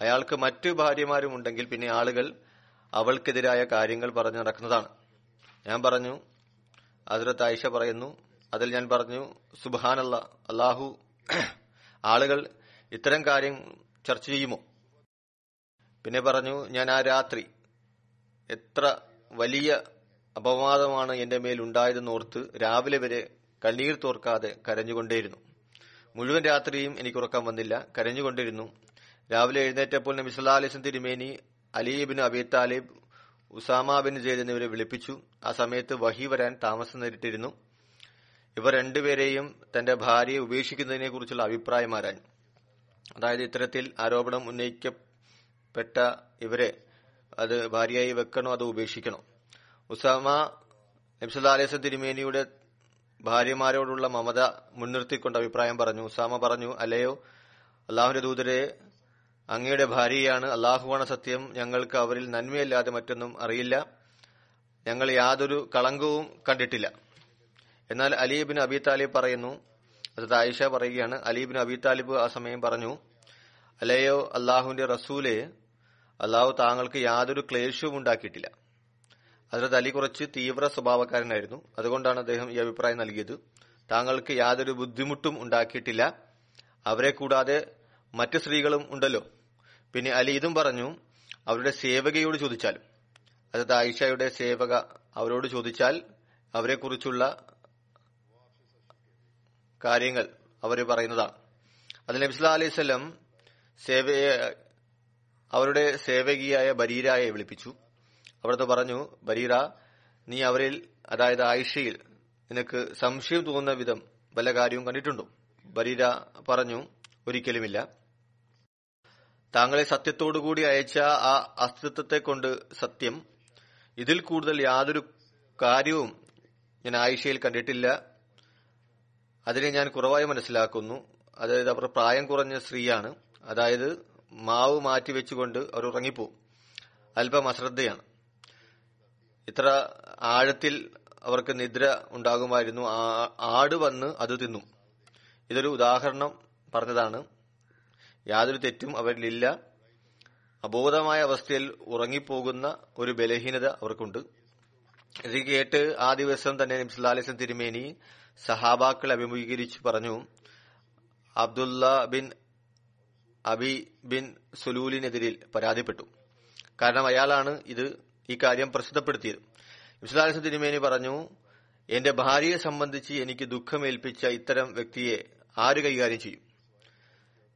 അയാൾക്ക് മറ്റു ഭാര്യമാരും ഉണ്ടെങ്കിൽ പിന്നെ ആളുകൾ അവൾക്കെതിരായ കാര്യങ്ങൾ പറഞ്ഞു നടക്കുന്നതാണ്. ഞാൻ പറഞ്ഞു ഹസ്രത്ത് ആയിഷ പറയുന്നു അതിൽ ഞാൻ പറഞ്ഞു സുബാനല്ല അള്ളാഹു ആളുകൾ ഇത്തരം കാര്യം ചർച്ച ചെയ്യുമോ? പിന്നെ പറഞ്ഞു ഞാൻ ആ രാത്രി എത്ര വലിയ അപവാദമാണ് എന്റെ മേൽ ഉണ്ടായതെന്നോർത്ത് രാവിലെ വരെ കണ്ണീർ തോർക്കാതെ കരഞ്ഞുകൊണ്ടേയിരുന്നു. മുഴുവൻ രാത്രിയും എനിക്ക് ഉറക്കാൻ വന്നില്ല കരഞ്ഞുകൊണ്ടിരുന്നു. രാവിലെ എഴുന്നേറ്റപ്പോൾ നബി സല്ലാ അലിസ്ലം തിരുമേനി Ali bin Abi Talib Usama bin Zaid എന്നിവരെ വിളിപ്പിച്ചു. ആ സമയത്ത് വഹി വരാൻ താമസം നേരിട്ടിരുന്നു. ഇവർ രണ്ടുപേരെയും തന്റെ ഭാര്യയെ ഉപേക്ഷിക്കുന്നതിനെ കുറിച്ചുള്ള അഭിപ്രായമാരാഞ്ഞു അതായത് ഇത്തരത്തിൽ ആരോപണം ഉന്നയിക്കപ്പെട്ട ഇവരെ അത് ഭാര്യയായി വെക്കണോ അതോ ഉപേക്ഷിക്കണോ? ഉസാമ നബ്സല്ലാ അലൈസ് തിരുമേനിയുടെ ഭാര്യമാരോടുള്ള മമത മുൻനിർത്തിക്കൊണ്ട് അഭിപ്രായം പറഞ്ഞു. ഉസാമ പറഞ്ഞു അല്ലയോ അള്ളാഹുന്റെ ദൂതരെ അങ്ങയുടെ ഭാര്യയാണ് അള്ളാഹുവാണ് സത്യം. ഞങ്ങൾക്ക് അവരിൽ നന്മയല്ലാതെ മറ്റൊന്നും അറിയില്ല. ഞങ്ങൾ യാതൊരു കളങ്കവും കണ്ടിട്ടില്ല. എന്നാൽ അലീബിൻ അബി താലിബ് പറയുന്നു അത് ആയിഷ പറയുകയാണ് അലീബിൻ അബി താലിബ് ആ സമയം പറഞ്ഞു അലയോ അള്ളാഹുവിന്റെ റസൂലെ അള്ളാഹു താങ്കൾക്ക് യാതൊരു ക്ലേശവും ഉണ്ടാക്കിയിട്ടില്ല. അതിലത് അലി കുറച്ച് തീവ്ര സ്വഭാവക്കാരനായിരുന്നു. അതുകൊണ്ടാണ് അദ്ദേഹം ഈ അഭിപ്രായം നൽകിയത്. താങ്കൾക്ക് യാതൊരു ബുദ്ധിമുട്ടും ഉണ്ടാക്കിയിട്ടില്ല. അവരെ കൂടാതെ മറ്റ് സ്ത്രീകളും ഉണ്ടല്ലോ. പിന്നെ അലി ഇതും പറഞ്ഞു അവരുടെ സേവകയോട് ചോദിച്ചാൽ അതായത് ആയിഷയുടെ സേവക അവരോട് ചോദിച്ചാൽ അവരെക്കുറിച്ചുള്ള കാര്യങ്ങൾ അവർ പറയുന്നതാണ്. അതിൽ നബിസ്ലാ അലൈഹി സ്വലം സേവയെ അവരുടെ സേവകിയായ ബരീരായെ വിളിപ്പിച്ചു. അവിടുത്തെ പറഞ്ഞു ബരീറ നീ അവരിൽ അതായത് ആയിഷയിൽ നിനക്ക് സംശയം തോന്നുന്ന വിധം വല്ല കാര്യവും കണ്ടിട്ടുണ്ടോ? ബരീര പറഞ്ഞു ഒരിക്കലുമില്ല. താങ്കളെ സത്യത്തോടുകൂടി അയച്ച ആ അസ്തിത്വത്തെ കൊണ്ട് സത്യം. ഇതിൽ കൂടുതൽ യാതൊരു കാര്യവും ഞാൻ ആയിഷയിൽ കണ്ടിട്ടില്ല. അതിനെ ഞാൻ കുറവായി മനസ്സിലാക്കുന്നു. അതായത് അവർ പ്രായം കുറഞ്ഞ സ്ത്രീയാണ്. അതായത് മാവ് മാറ്റി വെച്ചുകൊണ്ട് അവർ ഉറങ്ങിപ്പോവും. അല്പം അശ്രദ്ധയാണ്. ഇത്ര ആഴത്തിൽ അവർക്ക് നിദ്ര ഉണ്ടാകുമായിരുന്നു. ആട് വന്ന് അത് തിന്നു. ഇതൊരു ഉദാഹരണം പറഞ്ഞതാണ്. യാതൊരു തെറ്റും അവരിലില്ല. അബോധമായ അവസ്ഥയിൽ ഉറങ്ങിപ്പോകുന്ന ഒരു ബലഹീനത അവർക്കുണ്ട്. ഇത് കേട്ട് ആ ദിവസം തന്നെ നബ്സുല്ലാലിസം തിരുമേനി സഹാബാക്കളെ അഭിമുഖീകരിച്ച് പറഞ്ഞു അബ്ദുല്ല ബിൻ അബി ബിൻ സുലൂലിനെതിരിൽ പരാതിപ്പെട്ടു. കാരണം അയാളാണ് ഇത് ഈ കാര്യം പ്രസിദ്ധപ്പെടുത്തിയത്. ഇബ്സുലാലിസം തിരുമേനി പറഞ്ഞു എന്റെ ഭാര്യയെ സംബന്ധിച്ച് എനിക്ക് ദുഃഖമേൽപ്പിച്ച ഇത്തരം വ്യക്തിയെ ആര് കൈകാര്യം ചെയ്യും?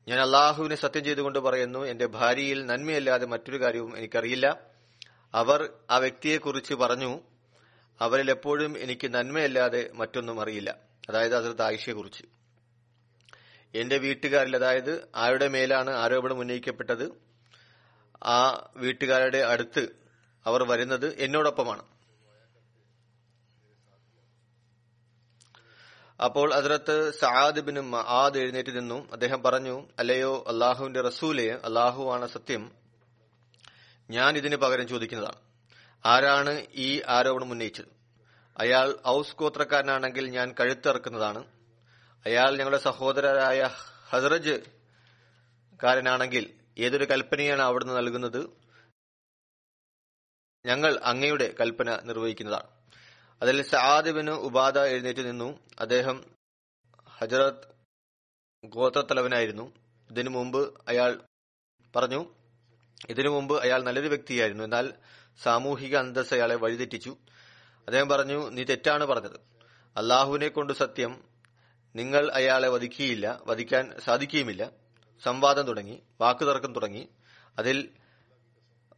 ഞാൻ അള്ളാഹുവിനെ സത്യം ചെയ്തുകൊണ്ട് പറയുന്നു എന്റെ ഭാര്യയിൽ നന്മയല്ലാതെ മറ്റൊരു കാര്യവും എനിക്കറിയില്ല. അവർ ആ വ്യക്തിയെക്കുറിച്ച് പറഞ്ഞു അവരിൽ എപ്പോഴും എനിക്ക് നന്മയല്ലാതെ മറ്റൊന്നും അറിയില്ല. അതായത് അതിർത്ത് ആയിഷയെക്കുറിച്ച്. എന്റെ വീട്ടുകാരിൽ അതായത് ആരുടെ മേലാണ് ആരോപണം ഉന്നയിക്കപ്പെട്ടത് ആ വീട്ടുകാരുടെ അടുത്ത് അവർ വരുന്നത് എന്നോടൊപ്പമാണ്. അപ്പോൾ അതിരത്ത് സആദ് ബിൻ മആദ് എഴുന്നേറ്റ് നിന്നു അദ്ദേഹം പറഞ്ഞു അല്ലയോ അള്ളാഹുവിന്റെ റസൂലെ അള്ളാഹുവാണ് സത്യം. ഞാൻ ഇതിന് പകരം ചോദിക്കുന്നതാണ്. ആരാണ് ഈ ആരോപണം ഉന്നയിച്ചത്? അയാൾ ഔസ് ഗോത്രക്കാരനാണെങ്കിൽ ഞാൻ കഴുത്തിറക്കുന്നതാണ്. അയാൾ ഞങ്ങളുടെ സഹോദരരായ ഹസ്രജ് കാരനാണെങ്കിൽ ഏതൊരു കൽപ്പനയാണ് അവിടുന്ന് നൽകുന്നത്? ഞങ്ങൾ അങ്ങയുടെ കൽപ്പന നിർവഹിക്കുന്നതാണ്. അതിൽ സആദിബിന് ഉപാധ എഴുന്നേറ്റ് നിന്നു. അദ്ദേഹം ഹജറത്ത് ഗോത്രത്തലവനായിരുന്നു. ഇതിനു മുമ്പ് അയാൾ പറഞ്ഞു ഇതിനു മുമ്പ് അയാൾ നല്ലൊരു വ്യക്തിയായിരുന്നു. എന്നാൽ സാമൂഹിക അന്തസ് അയാളെ വഴിതെറ്റിച്ചു. അദ്ദേഹം പറഞ്ഞു നീ തെറ്റാണ് പറഞ്ഞത്. അള്ളാഹുവിനെ കൊണ്ട് സത്യം നിങ്ങൾ അയാളെ വധിക്കുകയില്ല വധിക്കാൻ സാധിക്കുകയുമില്ല. സംവാദം തുടങ്ങി വാക്കുതർക്കം തുടങ്ങി. അതിൽ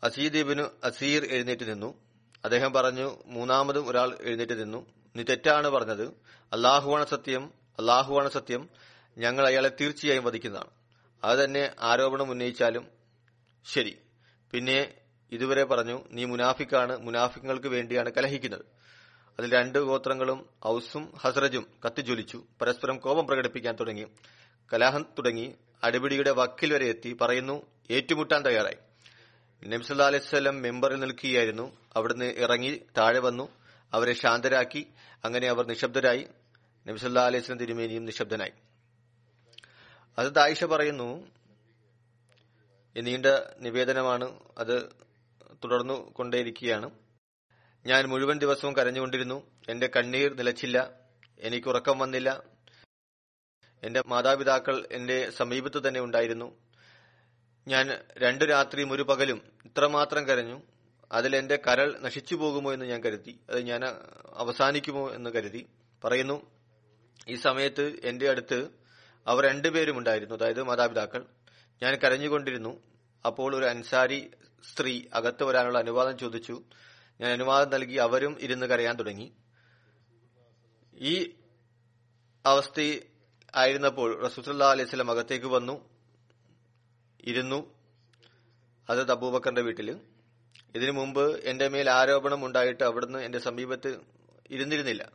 അസീദീബിനു അസീർ എഴുന്നേറ്റ് നിന്നു. അദ്ദേഹം പറഞ്ഞു മൂന്നാമതും ഒരാൾ എഴുന്നേറ്റ് നിന്നു നീ തെറ്റാണ് പറഞ്ഞത്. അള്ളാഹുവാണ് സത്യം. അള്ളാഹുവാണ് സത്യം. ഞങ്ങൾ അയാളെ തീർച്ചയായും വധിക്കുന്നതാണ്. അത് തന്നെ ആരോപണം ഉന്നയിച്ചാലും ശരി. പിന്നെ ഇതുവരെ പറഞ്ഞു നീ മുനാഫിക്കാണ്. മുനാഫിക്കങ്ങൾക്ക് വേണ്ടിയാണ് കലഹിക്കുന്നത്. അതിൽ രണ്ട് ഗോത്രങ്ങളും ഔസും ഹസ്രജും കത്തിജ്വലിച്ചു. പരസ്പരം കോപം പ്രകടിപ്പിക്കാൻ തുടങ്ങി. കലാഹം തുടങ്ങി. അടിപിടിയുടെ വക്കിൽ വരെ എത്തി. പറയുന്നു ഏറ്റുമുട്ടാൻ തയ്യാറായി. നബ്സല്ലാ അലൈവല്ലം മെമ്പറിൽ നിൽക്കുകയായിരുന്നു. അവിടുന്ന് ഇറങ്ങി താഴെ വന്നു. അവരെ ശാന്തരാക്കി. അങ്ങനെ അവർ നിശബ്ദരായി. നബ്സല്ലാ അലൈവലം തിരുമേനിയും നിശബ്ദനായി. അത് ദായിഷ പറയുന്നു നീണ്ട നിവേദനമാണ്. അത് തുടർന്നു കൊണ്ടേയിരിക്കുകയാണ്. ഞാൻ മുഴുവൻ ദിവസവും കരഞ്ഞുകൊണ്ടിരുന്നു. എന്റെ കണ്ണീർ നിലച്ചില്ല. എനിക്ക് ഉറക്കം വന്നില്ല. എന്റെ മാതാപിതാക്കൾ എന്റെ സമീപത്ത് തന്നെ ഉണ്ടായിരുന്നു. ഞാൻ രണ്ടു രാത്രിയും ഒരു പകലും ഇത്രമാത്രം കരഞ്ഞു. അതിൽ എന്റെ കരൾ നശിച്ചു പോകുമോ എന്ന് ഞാൻ കരുതി. അത് ഞാൻ അവസാനിക്കുമോ എന്ന് കരുതി. പറയുന്നു ഈ സമയത്ത് എന്റെ അടുത്ത് അവർ രണ്ടുപേരും ഉണ്ടായിരുന്നു. അതായത് മാതാപിതാക്കൾ. ഞാൻ കരഞ്ഞുകൊണ്ടിരുന്നു. അപ്പോൾ ഒരു അൻസാരി സ്ത്രീ അകത്ത് വരാനുള്ള അനുവാദം ചോദിച്ചു. ഞാൻ അനുവാദം നൽകി അവരും ഇരുന്ന് കരയാൻ തുടങ്ങി. ഈ അവസ്ഥ ആയിരുന്നപ്പോൾ റസൂസുല്ലാ അലൈഹി സ്വലം അകത്തേക്ക് വന്നു. ഇരുന്നു. അത് അബൂബക്കറിന്റെ വീട്ടിൽ ഇതിനു മുമ്പ് എന്റെ മേൽ ആരോപണം ഉണ്ടായിട്ട് അവിടുന്ന് എന്റെ സമീപത്ത് ഇരുന്നിരുന്നില്ല.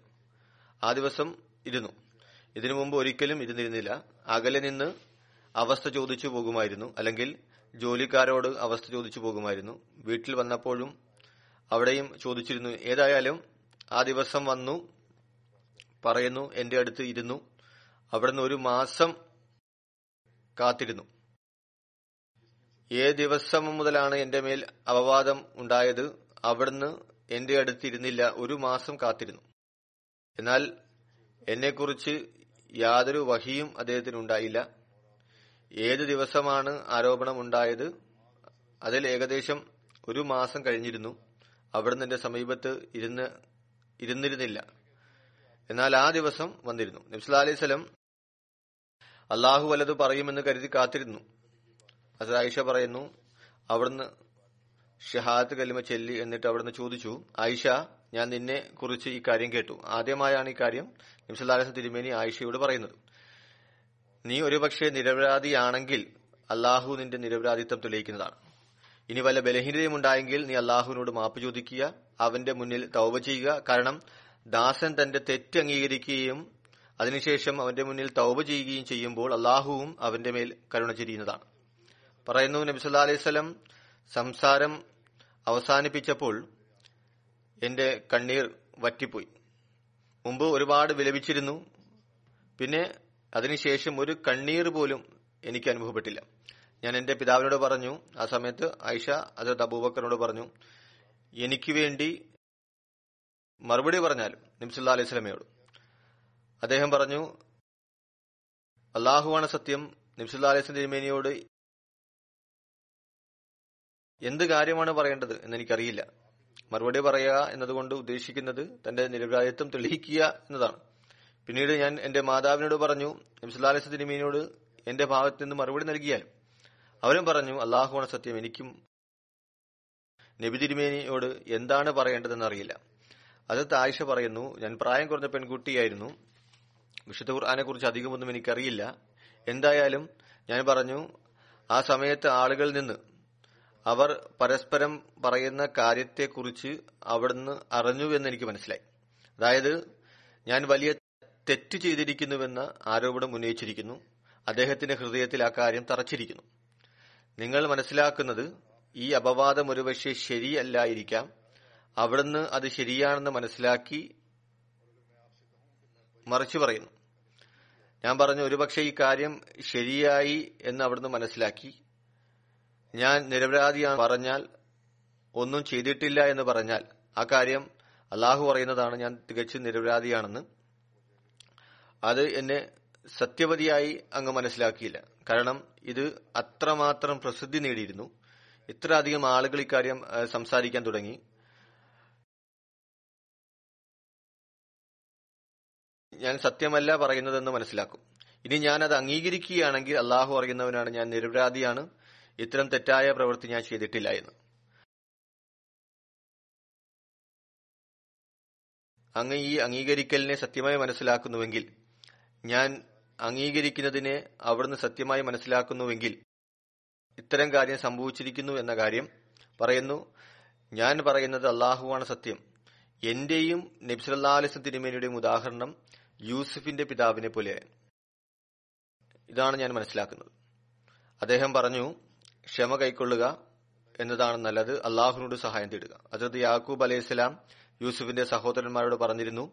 ആ ദിവസം ഇരുന്നു. ഇതിനു മുമ്പ് ഒരിക്കലും ഇരുന്നിരുന്നില്ല. അകലെ നിന്ന് അവസ്ഥ ചോദിച്ചു പോകുമായിരുന്നു. അല്ലെങ്കിൽ ജോലിക്കാരോട് അവസ്ഥ ചോദിച്ചു പോകുമായിരുന്നു. വീട്ടിൽ വന്നപ്പോഴും അവിടെയും ചോദിച്ചിരുന്നു ഏതായാലും ആ ദിവസം വന്നു. പറയുന്നു എന്റെ അടുത്ത് ഇരുന്നു. അവിടുന്ന് ഒരു മാസം കാത്തിരുന്നു. ഏത് ദിവസം മുതലാണ് എന്റെ മേൽ അപവാദം ഉണ്ടായത്. അവിടുന്ന് എന്റെ അടുത്തിരുന്നില്ല. ഒരു മാസം കാത്തിരുന്നു. എന്നാൽ എന്നെക്കുറിച്ച് യാതൊരു വഹിയും അദ്ദേഹത്തിന് ഉണ്ടായില്ല. ഏത് ദിവസമാണ് ആരോപണം ഉണ്ടായത്? അതിൽ ഏകദേശം ഒരു മാസം കഴിഞ്ഞിരുന്നു. അവിടുന്ന് എന്റെ സമീപത്ത് ഇരുന്ന് ഇരുന്നിരുന്നില്ല. എന്നാൽ ആ ദിവസം വന്നിരുന്നു. നബ്സുല്ലാ അലൈഹി സ്വലം അള്ളാഹു വല്ലത് പറയുമെന്ന് കരുതി കാത്തിരുന്നു. അത് ആയിഷ പറയുന്നു. അവിടുന്ന് ഷഹാദ് കലിമ ചെല്ലി എന്നിട്ട് അവിടുന്ന് ചോദിച്ചു ആയിഷ ഞാൻ നിന്നെ കുറിച്ച് ഈ കാര്യം കേട്ടു. ആദ്യമായാണ് ഈ കാര്യം. നിംസല്ലാസ് തിരുമേനി ആയിഷയോട് പറയുന്നത്. നീ ഒരുപക്ഷെ നിരപരാധിയാണെങ്കിൽ അള്ളാഹു നിന്റെ നിരപരാധിത്വം തെളിയിക്കുന്നതാണ്. ഇനി വല്ല ബലഹീനതയും ഉണ്ടായെങ്കിൽ നീ അള്ളാഹുവിനോട് മാപ്പ് ചോദിക്കുക അവന്റെ മുന്നിൽ തൗബ ചെയ്യുക. കാരണം ദാസൻ തന്റെ തെറ്റ് അംഗീകരിക്കുകയും അതിനുശേഷം അവന്റെ മുന്നിൽ തൗബ ചെയ്യുകയും ചെയ്യുമ്പോൾ അള്ളാഹുവും അവന്റെ മേൽ കരുണ ചെരിയുന്നതാണ്. പറയുന്നു നബിസുല്ലാ അലൈഹി സ്വലം സംസാരം അവസാനിപ്പിച്ചപ്പോൾ എന്റെ കണ്ണീർ വറ്റിപ്പോയി. മുമ്പ് ഒരുപാട് വിലപിച്ചിരുന്നു പിന്നെ അതിനുശേഷം ഒരു കണ്ണീർ പോലും എനിക്ക് അനുഭവപ്പെട്ടില്ല. ഞാൻ എന്റെ പിതാവിനോട് പറഞ്ഞു ആ സമയത്ത് ആയിഷ അത് അബൂബക്കറിനോട് പറഞ്ഞു എനിക്ക് വേണ്ടി മറുപടി പറഞ്ഞാലും നിംസുല്ലാ അലൈഹി സ്വലമയോട് അദ്ദേഹം പറഞ്ഞു അള്ളാഹുവാണ് സത്യം നിംസുല്ലാ അലൈഹി സ്വലം തിരുമേനിയോട് എന്ത് കാര്യമാണ് പറയേണ്ടത് എന്ന് എനിക്കറിയില്ല മറുപടി പറയുക എന്നതുകൊണ്ട് ഉദ്ദേശിക്കുന്നത് തന്റെ നിരപരാധിത്വം തെളിയിക്കുക എന്നതാണ്. പിന്നീട് ഞാൻ എന്റെ മാതാവിനോട് പറഞ്ഞു നബ്സുല്ലാസ് തിരുമീനോട് എന്റെ ഭാഗത്ത് നിന്ന് മറുപടി നൽകിയാലും അവരും പറഞ്ഞു അള്ളാഹുവാണ് സത്യം എനിക്കും നബി തിരുമേനിയോട് എന്താണ് പറയേണ്ടതെന്ന് അറിയില്ല. അത് താഴ്ച പറയുന്നു ഞാൻ പ്രായം കുറഞ്ഞ പെൺകുട്ടിയായിരുന്നു. വിശുദ്ധ ഖുർആാനെ കുറിച്ച് അധികമൊന്നും എനിക്കറിയില്ല. എന്തായാലും ഞാൻ പറഞ്ഞു ആ സമയത്ത് ആളുകളിൽ നിന്ന് അവർ പരസ്പരം പറയുന്ന കാര്യത്തെക്കുറിച്ച് അവിടുന്ന് അറിഞ്ഞുവെന്ന് എനിക്ക് മനസ്സിലായി. അതായത് ഞാൻ വലിയ തെറ്റ് ചെയ്തിരിക്കുന്നുവെന്ന ആരോപണം ഉന്നയിച്ചിരിക്കുന്നു. അദ്ദേഹത്തിന്റെ ഹൃദയത്തിൽ ആ കാര്യം തറച്ചിരിക്കുന്നു. നിങ്ങൾ മനസ്സിലാക്കുന്നത് ഈ അപവാദം ഒരുപക്ഷെ ശരിയല്ലായിരിക്കാം. അവിടുന്ന് അത് ശരിയാണെന്ന് മനസ്സിലാക്കി മറിച്ചു പറയുന്നു. ഞാൻ പറഞ്ഞു ഒരുപക്ഷെ ഈ കാര്യം ശരിയായി എന്ന് അവിടുന്ന് മനസ്സിലാക്കി. ഞാൻ നിരപരാധിയാണ്. പറഞ്ഞാൽ ഒന്നും ചെയ്തിട്ടില്ല എന്ന് പറഞ്ഞാൽ ആ കാര്യം അള്ളാഹു പറയുന്നതാണ്. ഞാൻ തികച്ചും നിരപരാധിയാണെന്ന്. അത് എന്നെ സത്യവതിയായി അങ്ങ് മനസ്സിലാക്കിയില്ല. കാരണം ഇത് അത്രമാത്രം പ്രസിദ്ധി നേടിയിരുന്നു. ഇത്ര അധികം ആളുകൾ ഇക്കാര്യം സംസാരിക്കാൻ തുടങ്ങി. ഞാൻ സത്യമല്ല പറയുന്നതെന്ന് മനസ്സിലാക്കും. ഇനി ഞാൻ അത് അംഗീകരിക്കുകയാണെങ്കിൽ അള്ളാഹു അറിയുന്നവനാണ്. ഞാൻ നിരപരാധിയാണ്. ഇത്തരം തെറ്റായ പ്രവൃത്തി ഞാൻ ചെയ്തിട്ടില്ല എന്ന് അങ്ങ് ഈ അംഗീകരിക്കലിനെ സത്യമായി മനസ്സിലാക്കുന്നുവെങ്കിൽ ഞാൻ അംഗീകരിക്കുന്നതിനെ അവിടുന്ന് സത്യമായി മനസ്സിലാക്കുന്നുവെങ്കിൽ ഇത്തരം കാര്യം സംഭവിച്ചിരിക്കുന്നു എന്ന കാര്യം പറയുന്നു. ഞാൻ പറയുന്നത് അള്ളാഹുവാണ് സത്യം. എന്റെയും നബ്സലാലിസ് തിരുമേനിയുടെയും ഉദാഹരണം യൂസുഫിന്റെ പിതാവിനെ പോലെയാണ് ഇതാണ് ഞാൻ മനസ്സിലാക്കുന്നത്. അദ്ദേഹം പറഞ്ഞു ക്ഷമ കൈക്കൊള്ളുക എന്നതാണ് നല്ലത്. അള്ളാഹുവിനോട് സഹായം തേടുക. അതത് യാക്കൂബ് അലൈഹിസ്സലാം യൂസുഫിന്റെ സഹോദരന്മാരോട് പറഞ്ഞിരുന്നു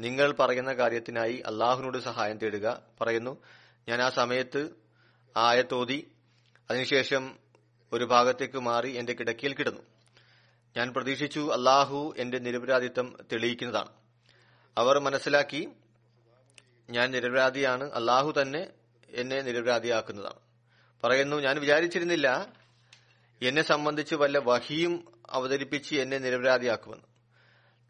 നിങ്ങൾ പറയുന്ന കാര്യത്തിനായി അള്ളാഹുവിനോട് സഹായം തേടുക പറയുന്നു. ഞാൻ ആ സമയത്ത് ആയത്തോതി അതിനുശേഷം ഒരു ഭാഗത്തേക്ക് മാറി എന്റെ കിടക്കയിൽ കിടന്നു. ഞാൻ പ്രതീക്ഷിച്ചു അള്ളാഹു എന്റെ നിരപരാധിത്വം തെളിയിക്കുന്നതാണ്. അവർ മനസ്സിലാക്കി ഞാൻ നിരപരാധിയാണ് അള്ളാഹു തന്നെ എന്നെ നിരപരാധിയാക്കുന്നതാണ്. പറയുന്നു ഞാൻ വിചാരിച്ചിരുന്നില്ല എന്നെ സംബന്ധിച്ച് വല്ല വഹിയും അവതരിപ്പിച്ച് എന്നെ നിരപരാധിയാക്കുമെന്ന്.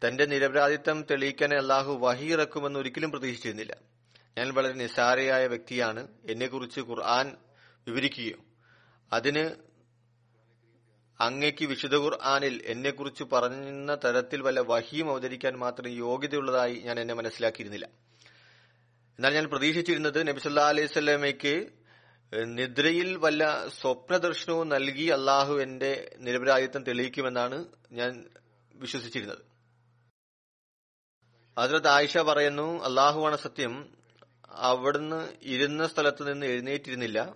തന്റെ നിരപരാധിത്വം തെളിയിക്കാൻ അള്ളാഹു വഹി ഇറക്കുമെന്ന് ഒരിക്കലും പ്രതീക്ഷിച്ചിരുന്നില്ല. ഞാൻ വളരെ നിസ്സാരയായ വ്യക്തിയാണ്. എന്നെക്കുറിച്ച് ഖുർആൻ വിവരിക്കുകയോ അതിന് അങ്ങയ്ക്ക് വിശുദ്ധ ഖുർആാനിൽ എന്നെക്കുറിച്ച് പറഞ്ഞ തരത്തിൽ വല്ല വഹിയും അവതരിക്കാൻ മാത്രം യോഗ്യതയുള്ളതായി ഞാൻ എന്നെ മനസ്സിലാക്കിയിരുന്നില്ല. എന്നാൽ ഞാൻ പ്രതീക്ഷിച്ചിരുന്നത് നബിസല്ലാ അലൈഹി സ്വലമയ്ക്ക് നിദ്രയിൽ വല്ല സ്വപ്നദർശനവും നൽകി അള്ളാഹു എന്റെ നിരപരാധിത്വം തെളിയിക്കുമെന്നാണ് ഞാൻ വിശ്വസിച്ചിരുന്നത്. അതിലത്ത് ആയിഷ പറയുന്നു അള്ളാഹുവാണ് സത്യം. അവിടുന്ന് ഇരുന്ന സ്ഥലത്ത് നിന്ന് എഴുന്നേറ്റിരുന്നില്ല.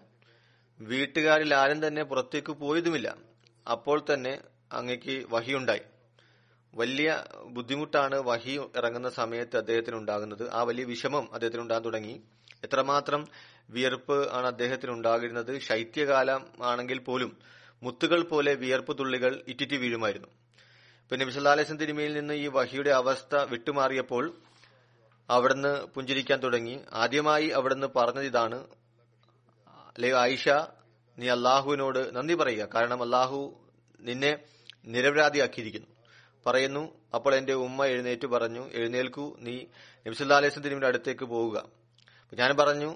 വീട്ടുകാരിൽ ആരും തന്നെ പുറത്തേക്ക് പോയതുമില്ല. അപ്പോൾ തന്നെ അങ്ങക്ക് വഹിയുണ്ടായി. വലിയ ബുദ്ധിമുട്ടാണ് വഹി ഇറങ്ങുന്ന സമയത്ത് അദ്ദേഹത്തിന് ഉണ്ടാകുന്നത്. ആ വലിയ വിഷമം അദ്ദേഹത്തിന് ഉണ്ടാകാൻ തുടങ്ങി. എത്രമാത്രം വിയർപ്പ് ആണ് അദ്ദേഹത്തിന് ഉണ്ടാകുന്നത് ശൈത്യകാലം ആണെങ്കിൽ പോലും മുത്തുകൾ പോലെ വിയർപ്പ് തുള്ളികൾ ഇറ്റിറ്റി വീഴുമായിരുന്നു. പിന്നെ വിസലാലേസൻ തിരുമയിൽ നിന്ന് ഈ വഹിയുടെ അവസ്ഥ വിട്ടുമാറിയപ്പോൾ അവിടുന്ന് പുഞ്ചിരിക്കാൻ തുടങ്ങി. ആദ്യമായി അവിടുന്ന് പറഞ്ഞത് ഇതാണ്. അല്ലെ ആയിഷ നീ അള്ളാഹുവിനോട് നന്ദി പറയുക. കാരണം അള്ളാഹു നിന്നെ നിരപരാധിയാക്കിയിരിക്കുന്നു. പറയുന്നു അപ്പോൾ എന്റെ ഉമ്മ എഴുന്നേറ്റ് പറഞ്ഞു എഴുന്നേൽക്കൂ നീ നബ്സുല്ലാ അലൈഹി തിരുമിന്റെ അടുത്തേക്ക് പോവുക. ഞാൻ പറഞ്ഞു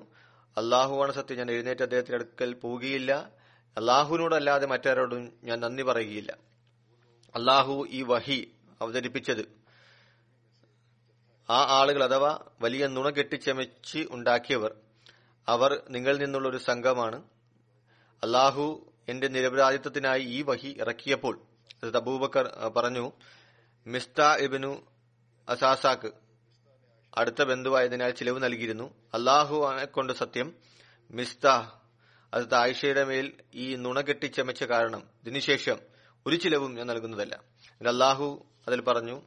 അള്ളാഹുവാണ് സത്യം ഞാൻ എഴുന്നേറ്റ് അദ്ദേഹത്തിന്റെ അടുക്കൽ പോവുകയില്ല. അള്ളാഹുവിനോടല്ലാതെ മറ്റാരോടും ഞാൻ നന്ദി പറയുകയില്ല. അള്ളാഹു ഈ വഹി അവതരിപ്പിച്ചത് ആ ആളുകൾ അഥവാ വലിയ നുണ കെട്ടിച്ചമച്ച് ഉണ്ടാക്കിയവർ അവർ നിങ്ങളിൽ നിന്നുള്ള ഒരു സംഘമാണ്. അള്ളാഹു എന്റെ നിരപരാധിത്വത്തിനായി ഈ വഹി ഇറക്കിയപ്പോൾ അബൂബക്കർ പറഞ്ഞു മിസ്ത ഇബിനു അസാസാക്ക് അടുത്ത ബന്ധുവായതിനാൽ ചിലവ് നൽകിയിരുന്നു. അള്ളാഹു കൊണ്ട് സത്യം മിസ്ത അത് ആയിഷയുടെ മേൽ ഈ നുണ കെട്ടിച്ചമച്ച കാരണം. ഇതിനുശേഷം ഒരു ചിലവും ഞാൻ നൽകുന്നതല്ല. അള്ളാഹു അതിൽ പറഞ്ഞു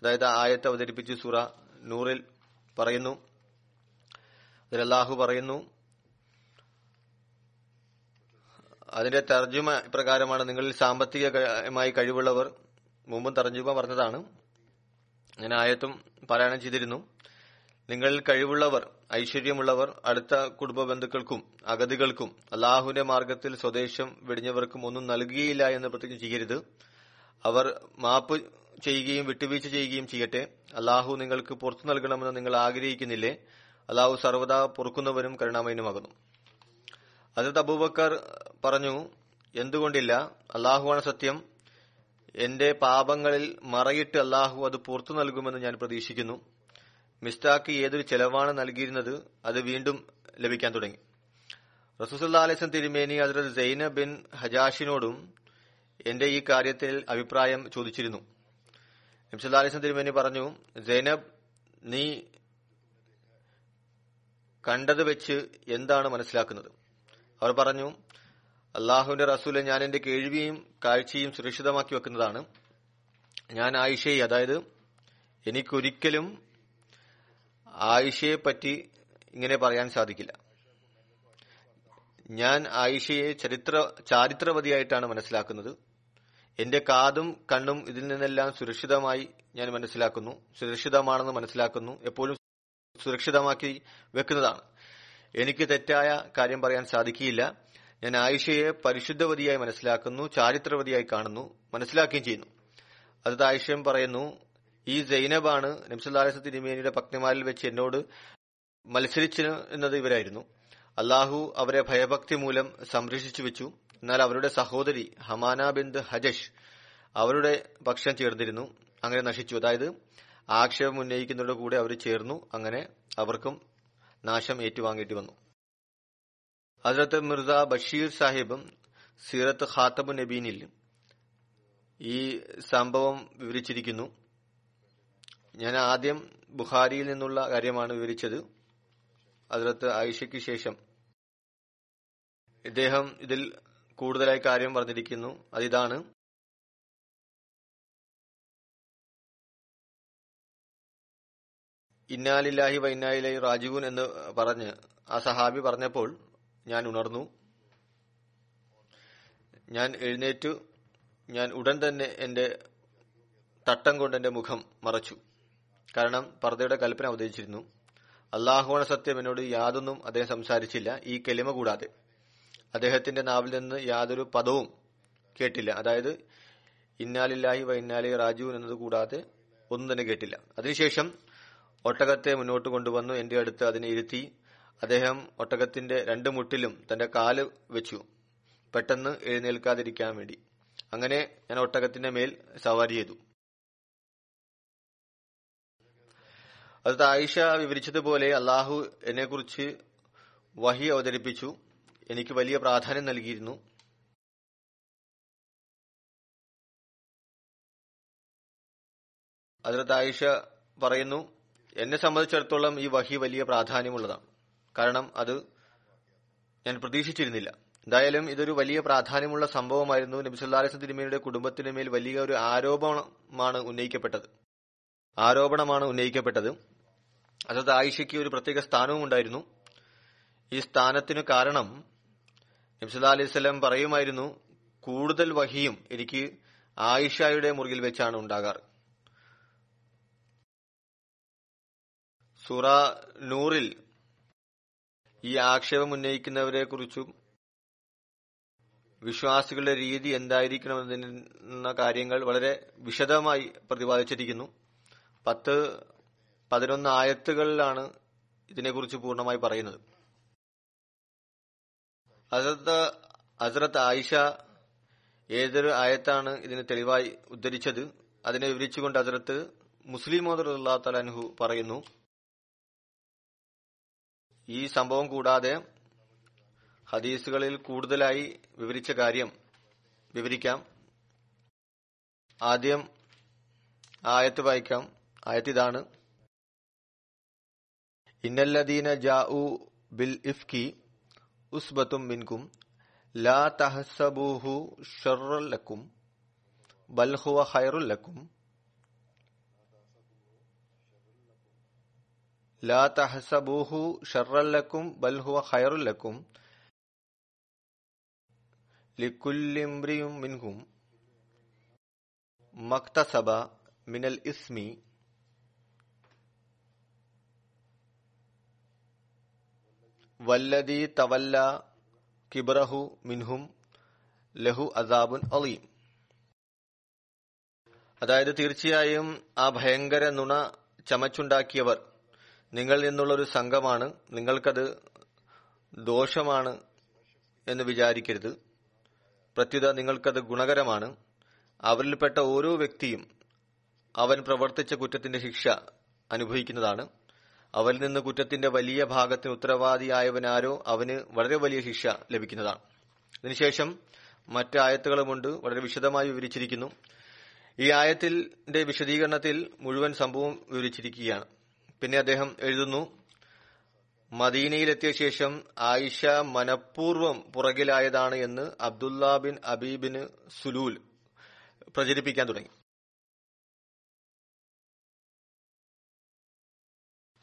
അതായത് ആയത്ത് അവതരിപ്പിച്ചു സൂറ നൂറിൽ പറയുന്നു. അള്ളാഹു പറയുന്നു അതിന്റെ തർജമ പ്രകാരമാണ് നിങ്ങളിൽ സാമ്പത്തികമായി കഴിവുള്ളവർ മുമ്പും തർജമ പറഞ്ഞതാണ്. ഞാൻ ആയത്തും പാരായണം ചെയ്തിരുന്നു. നിങ്ങളിൽ കഴിവുള്ളവർ ഐശ്വര്യമുള്ളവർ അടുത്ത കുടുംബ ബന്ധുക്കൾക്കും അഗതികൾക്കും അള്ളാഹുവിന്റെ മാർഗത്തിൽ സ്വദേശം വെടിഞ്ഞവർക്കും ഒന്നും നൽകുകയില്ല എന്ന് പ്രതിജ്ഞ ചെയ്യരുത്. അവർ മാപ്പ് ചെയ്യുകയും വിട്ടുവീഴ്ച ചെയ്യുകയും ചെയ്യട്ടെ. അള്ളാഹു നിങ്ങൾക്ക് പുറത്തു നൽകണമെന്ന് നിങ്ങൾ ആഗ്രഹിക്കുന്നില്ലേ? അള്ളാഹു സർവതാ പൊറുക്കുന്നവരും കരുണാമയനുമാകുന്നു. അതിർത്ത് അബൂബക്കർ പറഞ്ഞു എന്തുകൊണ്ടില്ല? അള്ളാഹുവാണ് സത്യം. എന്റെ പാപങ്ങളിൽ മറയിട്ട് അള്ളാഹു അത് പുറത്തു നൽകുമെന്ന് ഞാൻ പ്രതീക്ഷിക്കുന്നു. മിസ്റ്റാക്ക് ഏതൊരു ചെലവാണ് നൽകിയിരുന്നത് അത് വീണ്ടും ലഭിക്കാൻ തുടങ്ങി. റസൂസുല്ലാ തിരുമേനി ഹസ്രത് സൈന ബിൻ ഹജാഷിനോടും എന്റെ ഈ കാര്യത്തിൽ അഭിപ്രായം ചോദിച്ചിരുന്നു. നബ്സല്ലാ അലൈസൻ തിരുമേനി പറഞ്ഞു സൈനബ് നീ കണ്ടത് വെച്ച് എന്താണ് മനസ്സിലാക്കുന്നത്? അവർ പറഞ്ഞു അള്ളാഹുവിന്റെ റസൂലെ ഞാൻ എന്റെ കേൾവിയും കാഴ്ചയും സുരക്ഷിതമാക്കി വെക്കുന്നതാണ്. ഞാൻ ആയിഷയെ അതായത് എനിക്കൊരിക്കലും ആയിഷയെ പറ്റി ഇങ്ങനെ പറയാൻ സാധിക്കില്ല. ഞാൻ ആയിഷയെ ചരിത്ര ചാരിത്രവതിയായിട്ടാണ് മനസ്സിലാക്കുന്നത്. എന്റെ കാതും കണ്ണും ഇതിൽ നിന്നെല്ലാം സുരക്ഷിതമായി ഞാൻ മനസ്സിലാക്കുന്നു. സുരക്ഷിതമാണെന്ന് മനസ്സിലാക്കുന്നു. എപ്പോഴും സുരക്ഷിതമാക്കി വെക്കുന്നതാണ്. എനിക്ക് തെറ്റായ കാര്യം പറയാൻ സാധിക്കില്ല ഞാൻ ആയിഷയെ പരിശുദ്ധവതിയായി മനസ്സിലാക്കുന്നു ചാരിത്രവതിയായി കാണുന്നു മനസ്സിലാക്കുകയും ചെയ്യുന്നു. അത് ആയിഷയും പറയുന്നു ഈ സൈനബാണ് നബ്സുല്ലാസ് തിരുമേനിയുടെ പത്നിമാരിൽ വെച്ച് എന്നോട് മത്സരിച്ചിരുന്നത് ഇവരായിരുന്നു. അള്ളാഹു അവരെ ഭയഭക്തി മൂലം സംരക്ഷിച്ചു വെച്ചു. എന്നാൽ അവരുടെ സഹോദരി ഹമാന ബിന്ദ് ഹജഷ് അവരുടെ പക്ഷം ചേർന്നിരുന്നു അങ്ങനെ നശിച്ചു. അതായത് ആക്ഷേപം ഉന്നയിക്കുന്നതോടുകൂടി കൂടെ അവർ ചേർന്നു അങ്ങനെ അവർക്കും നാശം ഏറ്റുവാങ്ങേണ്ടി വന്നു. ഹസ്രത്ത് മിർസ ബഷീർ സാഹിബും സീറത്ത് ഖാത്തബു നബീനിൽ ഈ സംഭവം വിവരിച്ചിരിക്കുന്നു. ഞാൻ ആദ്യം ബുഖാരിയിൽ നിന്നുള്ള കാര്യമാണ് വിവരിച്ചത്. അതിലത്ത് ആയിഷയ്ക്ക് ശേഷം ഇദ്ദേഹം ഇതിൽ കൂടുതലായി കാര്യം പറഞ്ഞിരിക്കുന്നു. അതിതാണ് ഇന്നാലില്ലാഹി വൈനായിലായി റാജുവൻ എന്ന് പറഞ്ഞ് ആ സഹാബി പറഞ്ഞപ്പോൾ ഞാൻ ഉണർന്നു. ഞാൻ എഴുന്നേറ്റു. ഞാൻ ഉടൻ തന്നെ എന്റെ തട്ടം കൊണ്ട് എന്റെ മുഖം മറച്ചു. കാരണം പർദ്ദയുടെ കൽപ്പന അവതരിച്ചിരുന്നു അള്ളാഹുവാണ് സത്യം എന്നോട് യാതൊന്നും അദ്ദേഹം സംസാരിച്ചില്ല. ഈ കെലിമ കൂടാതെ. അദ്ദേഹത്തിന്റെ നാവിൽ നിന്ന് യാതൊരു പദവും കേട്ടില്ല. അതായത് ഇന്നാലില്ലാഹി വ ഇന്നാലി റാജു എന്നത് കൂടാതെ ഒന്നും തന്നെ കേട്ടില്ല. അതിനുശേഷം ഒട്ടകത്തെ മുന്നോട്ട് കൊണ്ടുവന്നു എന്റെ അടുത്ത് അതിനെ ഇരുത്തി. അദ്ദേഹം ഒട്ടകത്തിന്റെ രണ്ട് മുട്ടിലും തന്റെ കാൽ വെച്ചു. പെട്ടെന്ന് എഴുന്നേൽക്കാതിരിക്കാൻ വേണ്ടി. അങ്ങനെ ഞാൻ ഒട്ടകത്തിന്റെ മേൽ സവാരി ചെയ്തു. അത് ആയിഷ വിവരിച്ചതുപോലെ അള്ളാഹു എന്നെക്കുറിച്ച് വഹി അവതരിപ്പിച്ചു. എനിക്ക് വലിയ പ്രാധാന്യം നൽകിയിരുന്നു. അതിലത്ത് ആയിഷ പറയുന്നു എന്നെ സംബന്ധിച്ചിടത്തോളം ഈ വഹി വലിയ പ്രാധാന്യമുള്ളതാണ്. കാരണം അത് ഞാൻ പ്രതീക്ഷിച്ചിരുന്നില്ല. എന്തായാലും ഇതൊരു വലിയ പ്രാധാന്യമുള്ള സംഭവമായിരുന്നു. നബിസുല്ലാസ് തിരുമേനിയുടെ കുടുംബത്തിന് മേൽ വലിയ ഒരു ആരോപണമാണ് ഉന്നയിക്കപ്പെട്ടത്. ആരോപണമാണ് ഉന്നയിക്കപ്പെട്ടത്. അതത് ആയിഷയ്ക്ക് ഒരു പ്രത്യേക സ്ഥാനവും ഉണ്ടായിരുന്നു. ഈ സ്ഥാനത്തിനു കാരണം നബ്സുല്ലാ അലൈഹി സ്വലം പറയുമായിരുന്നു കൂടുതൽ വഹിയും എനിക്ക് ആയിഷയുടെ മുറിയിൽ വെച്ചാണ് ഉണ്ടാകാറ്. സൂറ നൂറിൽ ഈ ആക്ഷേപം ഉന്നയിക്കുന്നവരെ കുറിച്ചും വിശ്വാസികളുടെ രീതി എന്തായിരിക്കണമെന്ന കാര്യങ്ങൾ വളരെ വിശദമായി പ്രതിപാദിച്ചിരിക്കുന്നു. പത്ത് പതിനൊന്ന് ആയത്തുകളിലാണ് ഇതിനെക്കുറിച്ച് പൂർണമായി പറയുന്നത്. ഹസരത്ത് ഹസരത്ത് ആയിഷ ഏതൊരു ആയത്താണ് ഇതിന് തെളിവായി ഉദ്ധരിച്ചത്? അതിനെ വിവരിച്ചുകൊണ്ട് ഹസരത്ത് മുസ്ലിം മോദർ തലൻഹു പറയുന്നു ഈ സംഭവം കൂടാതെ ഹദീസുകളിൽ കൂടുതലായി വിവരിച്ച കാര്യം വിവരിക്കാം. ആദ്യം ആയത്ത് വായിക്കാം. ആയത്തിതാണ് ഇന്നല്ലദീന ജാഉ ബിൽ ഇഫ്കി ഉസ്ബത്തും മിൻകും ലാ തഹസബൂഹു ഷറുല്ലക്കും ബൽഹുവ ബൽ ലാ തഹസബൂഹു ഷറല്ലക്കും ബൽഹുവ ബൽ ഹുവ ഖൈറുൽ ലക്കും. ലിക്കുല്ലിംറിയും മിൻഹും. മക്തസബ മിനൽ ഇസ്മി. വല്ലദി തവല്ല കിബ്രഹു മിൻഹും ലഹു അസാബുൻ അലീം. അതായത് തീർച്ചയായും ആ ഭയങ്കര നുണ ചമച്ചുണ്ടാക്കിയവർ നിങ്ങളിൽ നിന്നുള്ള ഒരു സംഘമാണ് നിങ്ങൾക്കത് ദോഷമാണ് എന്ന് വിചാരിക്കരുത്. പ്രത്യുത നിങ്ങൾക്കത് ഗുണകരമാണ്. അവരിൽപ്പെട്ട ഓരോ വ്യക്തിയും അവൻ പ്രവർത്തിച്ച കുറ്റത്തിന്റെ ശിക്ഷ അനുഭവിക്കുന്നതാണ്. അവരിൽ നിന്ന് കുറ്റത്തിന്റെ വലിയ ഭാഗത്തിന് ഉത്തരവാദിയായവനാരോ അവന് വളരെ വലിയ ശിക്ഷ ലഭിക്കുന്നതാണ്. ഇതിനുശേഷം മറ്റ് ആയത്തുകളുമുണ്ട് വളരെ വിശദമായി വിവരിച്ചിരിക്കുന്നു. ഈ ആയത്തിന്റെ വിശദീകരണത്തിൽ മുഴുവൻ സംഭവം വിവരിച്ചിരിക്കുകയാണ്. പിന്നെ അദ്ദേഹം എഴുതുന്നു മദീനയിലെത്തിയ ശേഷം ആയിഷ മനഃപൂർവം പുറകിലായതാണ് എന്ന് അബ്ദുല്ല ബിൻ അബീബിന് സുലൂൽ പ്രചരിപ്പിക്കാൻ തുടങ്ങി.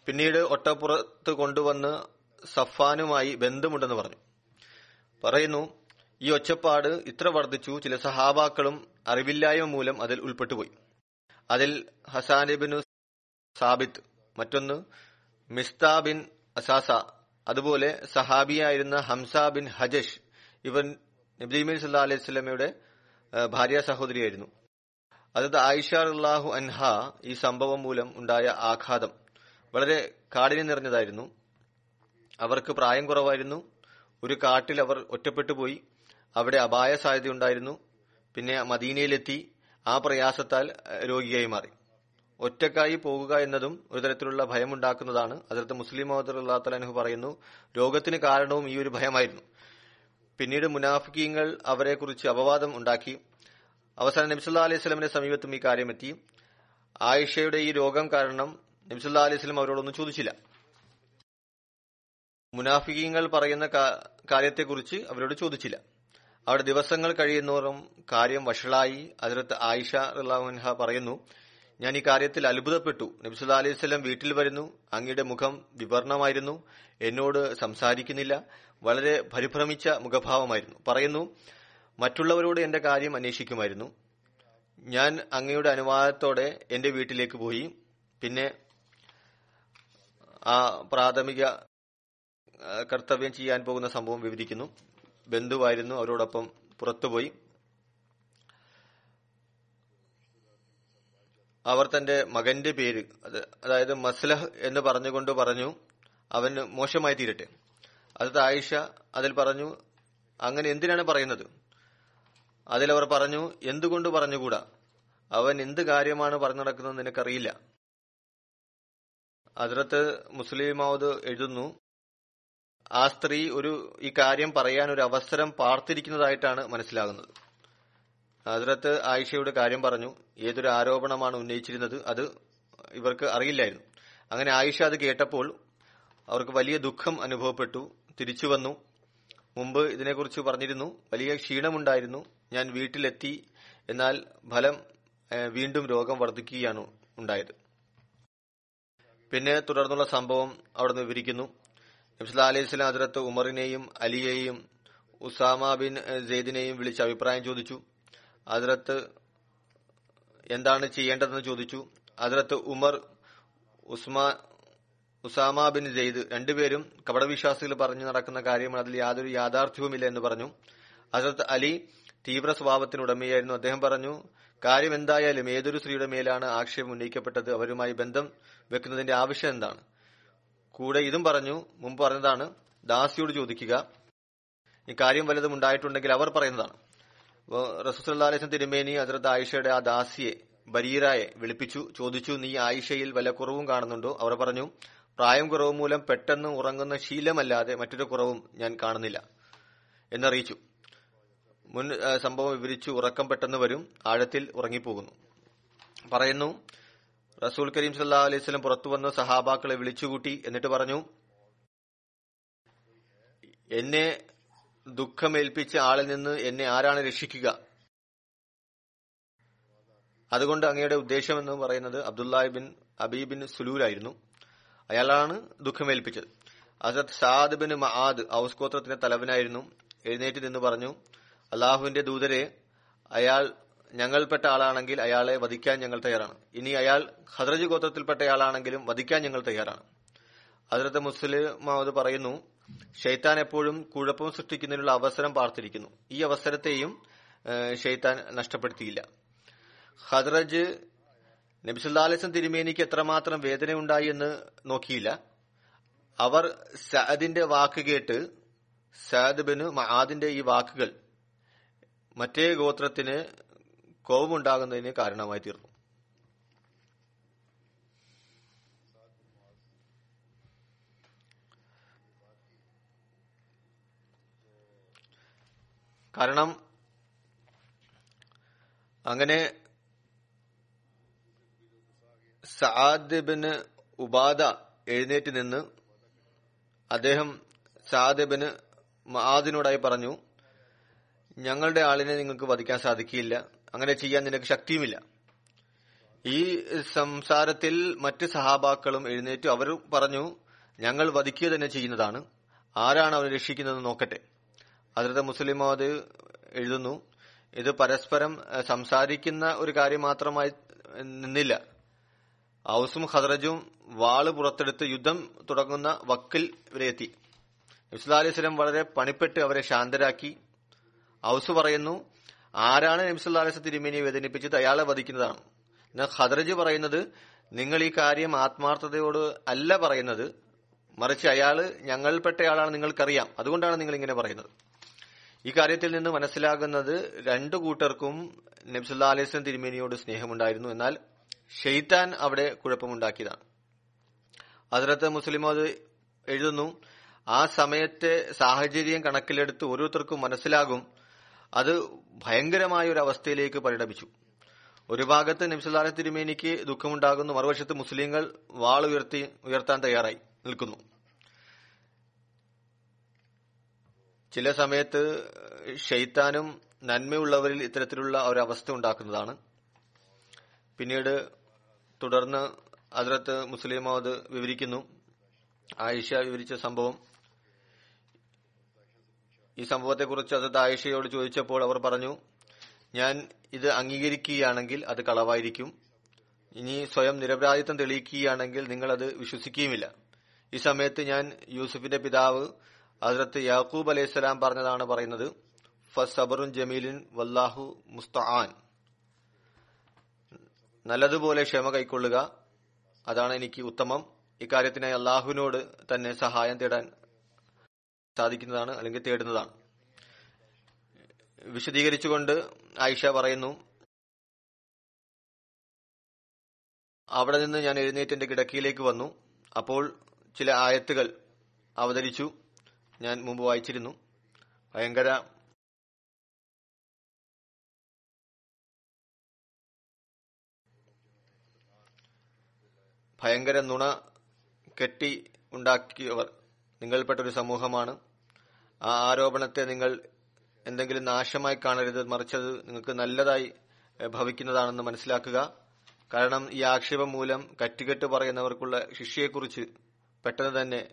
പിന്നീട് ഒട്ടപ്പുറത്ത് കൊണ്ടുവന്ന് സഫാനുമായി ബന്ധമുണ്ടെന്ന് പറഞ്ഞു. പറയുന്നു ഈ ഒച്ചപ്പാട് ഇത്ര വർദ്ധിച്ചു ചില സഹാബാക്കളും അറിവില്ലായ്മ മൂലം അതിൽ ഉൾപ്പെട്ടുപോയി. അതിൽ ഹസാനിബിനു സാബിത്ത് മറ്റൊന്ന് മിസ്താ ബിൻ അസാസ അതുപോലെ സഹാബിയായിരുന്ന ഹംസ ബിൻ ഹജഷ്. ഇവൻ നബ്ദീമീൻ സല്ലാ അലൈഹി സ്വലമയുടെ ഭാര്യ സഹോദരിയായിരുന്നു. അതത് ആയിഷ അള്ളാഹു അൻഹ ഈ സംഭവം മൂലം ഉണ്ടായ ആഘാതം വളരെ കാഠിന്യം നിറഞ്ഞതായിരുന്നു. അവർക്ക് പ്രായം കുറവായിരുന്നു. ഒരു കാട്ടിൽ അവർ ഒറ്റപ്പെട്ടു പോയി. അവിടെ അപായ സാധ്യതയുണ്ടായിരുന്നു. പിന്നെ മദീനയിലെത്തി. ആ പ്രയാസത്താൽ രോഗിയായി മാറി. ഒറ്റക്കായി പോകുക എന്നതും ഒരു തരത്തിലുള്ള ഭയമുണ്ടാക്കുന്നതാണ്. അതിർത്ത് മുസ്ലിം മോദർഹു പറയുന്നു രോഗത്തിന് കാരണവും ഈ ഒരു ഭയമായിരുന്നു. പിന്നീട് മുനാഫിക്കീങ്ങൾ അവരെക്കുറിച്ച് അപവാദം ഉണ്ടാക്കി. അവസാനം നബ്സുല്ലാ അലൈഹി സ്വലമിന്റെ സമീപത്തും ഈ കാര്യമെത്തി ആയിഷയുടെ ഈ രോഗം കാരണം നബ്സുല്ലാ അലൈഹി സ്വലം അവരോടൊന്നും ചോദിച്ചില്ല. മുനാഫിക്കീങ്ങൾ പറയുന്ന കാര്യത്തെക്കുറിച്ച് അവരോട് ചോദിച്ചില്ല. അവിടെ ദിവസങ്ങൾ കഴിയുന്നോറും കാര്യം വഷളായി അതിർത്ത് ആയിഷ റഹ്ലാൻഹ പറയുന്നു ഞാൻ ഈ കാര്യത്തിൽ അത്ഭുതപ്പെട്ടു. നബിസുല അലൈഹി സ്വലം വീട്ടിൽ വരുന്നു. അങ്ങയുടെ മുഖം വിവർണമായിരുന്നു. എന്നോട് സംസാരിക്കുന്നില്ല. വളരെ പരിഭ്രമിച്ച മുഖഭാവമായിരുന്നു. പറയുന്നു മറ്റുള്ളവരോട് എന്റെ കാര്യം അന്വേഷിക്കുമായിരുന്നു. ഞാൻ അങ്ങയുടെ അനുവാദത്തോടെ എന്റെ വീട്ടിലേക്ക് പോയി. പിന്നെ ആ പ്രാഥമിക കർത്തവ്യം ചെയ്യാൻ പോകുന്ന സംഭവം വിവരിക്കുന്നു. ബന്ധുവായിരുന്നു. അവരോടൊപ്പം പുറത്തുപോയി. അവർ തന്റെ മകന്റെ പേര് അതായത് മസ്ലഹ് എന്ന് പറഞ്ഞുകൊണ്ട് പറഞ്ഞു അവന് മോശമായി തീരട്ടെ. അത് ആയിഷ അതിൽ പറഞ്ഞു അങ്ങനെ എന്തിനാണ് പറയുന്നത്? അതിലവർ പറഞ്ഞു എന്തുകൊണ്ട് പറഞ്ഞുകൂടാ? അവൻ എന്ത് കാര്യമാണ് പറഞ്ഞു നടക്കുന്നത് നിനക്കറിയില്ല. അതിർത്ത് മുസ്ലിമാവത് എഴുതുന്നു ആ സ്ത്രീ ഒരു ഈ കാര്യം പറയാൻ ഒരു അവസരം പാർത്തിരിക്കുന്നതായിട്ടാണ് മനസ്സിലാകുന്നത്. ഹസ്രത്ത് ആയിഷയുടെ കാര്യം പറഞ്ഞു. ഏതൊരു ആരോപണമാണ് ഉന്നയിച്ചിരുന്നത് അത് ഇവർക്ക് അറിയില്ലായിരുന്നു. അങ്ങനെ ആയിഷ അത് കേട്ടപ്പോൾ അവർക്ക് വലിയ ദുഃഖം അനുഭവപ്പെട്ടു. തിരിച്ചു വന്നു. മുമ്പ് ഇതിനെക്കുറിച്ച് പറഞ്ഞിരുന്നു. വലിയ ക്ഷീണമുണ്ടായിരുന്നു. ഞാൻ വീട്ടിലെത്തി. എന്നാൽ ഫലം വീണ്ടും രോഗം വർദ്ധിക്കുകയാണ് ഉണ്ടായത്. പിന്നെ തുടർന്നുള്ള സംഭവം അവിടുന്ന് വിവരിക്കുന്നു. നബ്സല അലൈഹി സ്വലാം ഹജറത്ത് ഉമറിനെയും അലിയെയും ഉസാമ ബിൻ സെയ്ദിനെയും വിളിച്ച് അഭിപ്രായം ചോദിച്ചു. ഹജറത്ത് എന്താണ് ചെയ്യേണ്ടതെന്ന് ചോദിച്ചു. അതിലത്ത് ഉമർ ഉസ്മാ ഉസാമ ബിൻ ജെയ്ദ് രണ്ടുപേരും കപടവിശ്വാസികൾ പറഞ്ഞു നടക്കുന്ന കാര്യമാണ്. അതിൽ യാതൊരു യാഥാർത്ഥ്യവുമില്ല എന്ന് പറഞ്ഞു. ഹസരത്ത് അലി തീവ്ര സ്വഭാവത്തിനുടമയായിരുന്നു. അദ്ദേഹം പറഞ്ഞു കാര്യം എന്തായാലും ഏതൊരു സ്ത്രീയുടെ മേലാണ് ആക്ഷേപം ഉന്നയിക്കപ്പെട്ടത്? അവരുമായി ബന്ധം വെക്കുന്നതിന്റെ ആവശ്യം എന്താണ്? കൂടെ ഇതും പറഞ്ഞു മുമ്പ് പറഞ്ഞതാണ് ദാസിയോട് ചോദിക്കുക ഈ കാര്യം വല്ലതും ഉണ്ടായിട്ടുണ്ടെങ്കിൽ അവർ പറയുന്നതാണ്. റസൂസല്ലാസ്ലം തിരുമേനി അതിർത്ത് ആയിഷയുടെ ആ ദാസിയെ ബരീറായെ വിളിപ്പിച്ചു ചോദിച്ചു നീ ആയിഷയിൽ വല്ല കുറവും കാണുന്നുണ്ടോ? അവർ പറഞ്ഞു പ്രായം കുറവ് മൂലം പെട്ടെന്ന് ഉറങ്ങുന്ന ശീലമല്ലാതെ മറ്റൊരു കുറവും ഞാൻ കാണുന്നില്ല. എന്നറിയിച്ചു. മുൻ സംഭവം വിവരിച്ചു ഉറക്കം പെട്ടെന്ന് വരും ആഴത്തിൽ ഉറങ്ങിപ്പോകുന്നു. പറയുന്നു റസൂൽ കരീം സല്ലാ അലൈഹി സ്വലം പുറത്തു വന്ന് സഹാബാക്കളെ വിളിച്ചുകൂട്ടി എന്നിട്ട് പറഞ്ഞു എന്നെ ദുഃഖമേൽപ്പിച്ച ആളിൽ നിന്ന് എന്നെ ആരാണ് രക്ഷിക്കുക? അതുകൊണ്ട് അങ്ങയുടെ ഉദ്ദേശം എന്ന് പറയുന്നത് അബ്ദുല്ലാഹി ബിൻ അബീബിൻ സുലൂലായിരുന്നു അയാളാണ് ദുഃഖമേൽപ്പിച്ചത്. അസത് സാദ് ബിൻ മഹാദ് ഔസ് ഗോത്രത്തിന്റെ തലവനായിരുന്നു. എഴുന്നേറ്റ് നിന്ന് പറഞ്ഞു അള്ളാഹുവിന്റെ ദൂതരെ അയാൾ ഞങ്ങൾപ്പെട്ട ആളാണെങ്കിൽ അയാളെ വധിക്കാൻ ഞങ്ങൾ തയ്യാറാണ്. ഇനി അയാൾ ഹദ്രജ് ഗോത്രത്തിൽപ്പെട്ടയാളാണെങ്കിലും വധിക്കാൻ ഞങ്ങൾ തയ്യാറാണ്. അതിലത്തെ മുസ്ലിം പറയുന്നു ഷെയ്ത്താൻ എപ്പോഴും കുഴപ്പം സൃഷ്ടിക്കുന്നതിനുള്ള അവസരം പാർത്തിരിക്കുന്നു. ഈ അവസരത്തെയും ഷെയ്ത്താൻ നഷ്ടപ്പെടുത്തിയില്ല. ഹദ്രജ് നബിസുല്ലാലിസം തിരുമേനിക്ക് എത്രമാത്രം വേദനയുണ്ടായി എന്ന് നോക്കിയില്ല. അവർ സഅദിന്റെ വാക്ക് കേട്ട് സഅദ് ബിന് മഹാദിന്റെ ഈ വാക്കുകൾ മറ്റേ ഗോത്രത്തിന് കോപമുണ്ടാകുന്നതിന് കാരണമായി തീർന്നു. കാരണം അങ്ങനെ സാദിബിന് ഉബാദ എഴുന്നേറ്റ് നിന്ന് അദ്ദേഹം സാദിബിന് ബിന് മഹാദിനോടായി പറഞ്ഞു ഞങ്ങളുടെ ആളിനെ നിങ്ങൾക്ക് വധിക്കാൻ സാധിക്കില്ല. അങ്ങനെ ചെയ്യാൻ നിനക്ക് ശക്തിയുമില്ല. ഈ സംസാരത്തിൽ മറ്റ് സഹാബാക്കളും എഴുന്നേറ്റ്. അവർ പറഞ്ഞു ഞങ്ങൾ വധിക്കുക തന്നെ ചെയ്യുന്നതാണ്. ആരാണ് അവരെ രക്ഷിക്കുന്നത് നോക്കട്ടെ. അതിലത്തെ മുസ്ലിം അത് എഴുതുന്നു. ഇത് പരസ്പരം സംസാരിക്കുന്ന ഒരു കാര്യം മാത്രമായി നിന്നില്ല. ഔസും ഖദറജും വാൾ പുറത്തെടുത്ത് യുദ്ധം തുടങ്ങുന്ന വക്കിൽ ഇവരെത്തി. നബ്സുല്ലാ അലൈഹി സ്വലം വളരെ പണിപ്പെട്ട് അവരെ ശാന്തരാക്കി. ഔസ് പറയുന്നു ആരാണ് നബ്സുല്ലാ അലൈഹി സ്വലം തിരുമേനിയെ വേദനിപ്പിച്ചത്? അയാളെ വധിക്കുന്നതാണ്. എന്നാൽ ഖദറജ് പറയുന്നത് നിങ്ങൾ ഈ കാര്യം ആത്മാർത്ഥതയോട് അല്ല പറയുന്നത്. മറിച്ച് അയാൾ ഞങ്ങൾപ്പെട്ടയാളാണ് നിങ്ങൾക്കറിയാം. അതുകൊണ്ടാണ് നിങ്ങൾ ഇങ്ങനെ പറയുന്നത്. ഈ കാര്യത്തിൽ നിന്ന് മനസ്സിലാകുന്നത് രണ്ടു കൂട്ടർക്കും നബ്സുല്ലാ അലൈഹി സ്വലം തിരുമേനിയോട് സ്നേഹമുണ്ടായിരുന്നു. എന്നാൽ ഷെയ്ത്താൻ അവിടെ കുഴപ്പമുണ്ടാക്കിയതാണ്. അതിലത്ത് മുസ്ലിം അത് എഴുതുന്നു ആ സമയത്തെ സാഹചര്യം കണക്കിലെടുത്ത് ഓരോരുത്തർക്കും മനസ്സിലാകും അത് ഭയങ്കരമായ ഒരു അവസ്ഥയിലേക്ക് പരിണമിച്ചു. ഒരു ഭാഗത്ത് നബ്സുല്ലാഹി തിരുമേനിക്ക് ദുഃഖമുണ്ടാകുന്നു മറുവശത്ത് മുസ്ലിങ്ങൾ വാൾ ഉയർത്തി ഉയർത്താൻ തയ്യാറായി നിൽക്കുന്നു. ചില സമയത്ത് ഷെയ്ത്താനും നന്മയുള്ളവരിൽ ഇത്തരത്തിലുള്ള ഒരു അവസ്ഥ ഉണ്ടാക്കുന്നതാണ്. പിന്നീട് തുടർന്ന് അതിലത്ത് മുസ്ലിം അത് വിവരിക്കുന്നു. ആയിഷ വിവരിച്ച സംഭവം. ഈ സംഭവത്തെക്കുറിച്ച് അത് ആയിഷയോട് ചോദിച്ചപ്പോൾ അവർ പറഞ്ഞു ഞാൻ ഇത് അംഗീകരിക്കുകയാണെങ്കിൽ അത് കളവായിരിക്കും. ഇനി സ്വയം നിരപരാധിത്വം തെളിയിക്കുകയാണെങ്കിൽ നിങ്ങൾ അത് വിശ്വസിക്കുകയുമില്ല. ഈ സമയത്ത് ഞാൻ യൂസുഫിന്റെ പിതാവ് ഹസ്രത്ത് യാക്കൂബ് അലൈഹിസ്സലാം പറഞ്ഞതാണ് പറയുന്നത് ഫസബറുൻ ജമീലിൻ വല്ലാഹു മുസ്തആൻ. നല്ലതുപോലെ ക്ഷമ കൈക്കൊള്ളുക അതാണ് എനിക്ക് ഉത്തമം. ഇക്കാര്യത്തിനായി അള്ളാഹുവിനോട് തന്നെ സഹായം തേടാൻ സാധിക്കുന്നതാണ് അല്ലെങ്കിൽ തേടുന്നതാണ്. വിശദീകരിച്ചുകൊണ്ട് ആയിഷ പറയുന്നു അവിടെ നിന്ന് ഞാൻ എഴുന്നേറ്റ് എന്റെ കിടക്കിയിലേക്ക് വന്നു. അപ്പോൾ ചില ആയത്തുകൾ അവതരിച്ചു. ഞാൻ മുമ്പ് വായിച്ചിരുന്നു. ഭയങ്കര ഭയങ്കര നുണ കെട്ടി ഉണ്ടാക്കിയവർ നിങ്ങൾപ്പെട്ട ഒരു സമൂഹമാണ്. ആ ആരോപണത്തെ നിങ്ങൾ എന്തെങ്കിലും നാശമായി കാണരുത് മറിച്ചത് നിങ്ങൾക്ക് നല്ലതായി ഭവിക്കുന്നതാണെന്ന് മനസ്സിലാക്കുക. കാരണം ഈ ആക്ഷേപം മൂലം കറ്റുകെട്ട് പറയുന്നവർക്കുള്ള ശിക്ഷയെക്കുറിച്ച് പെട്ടെന്ന് തന്നെ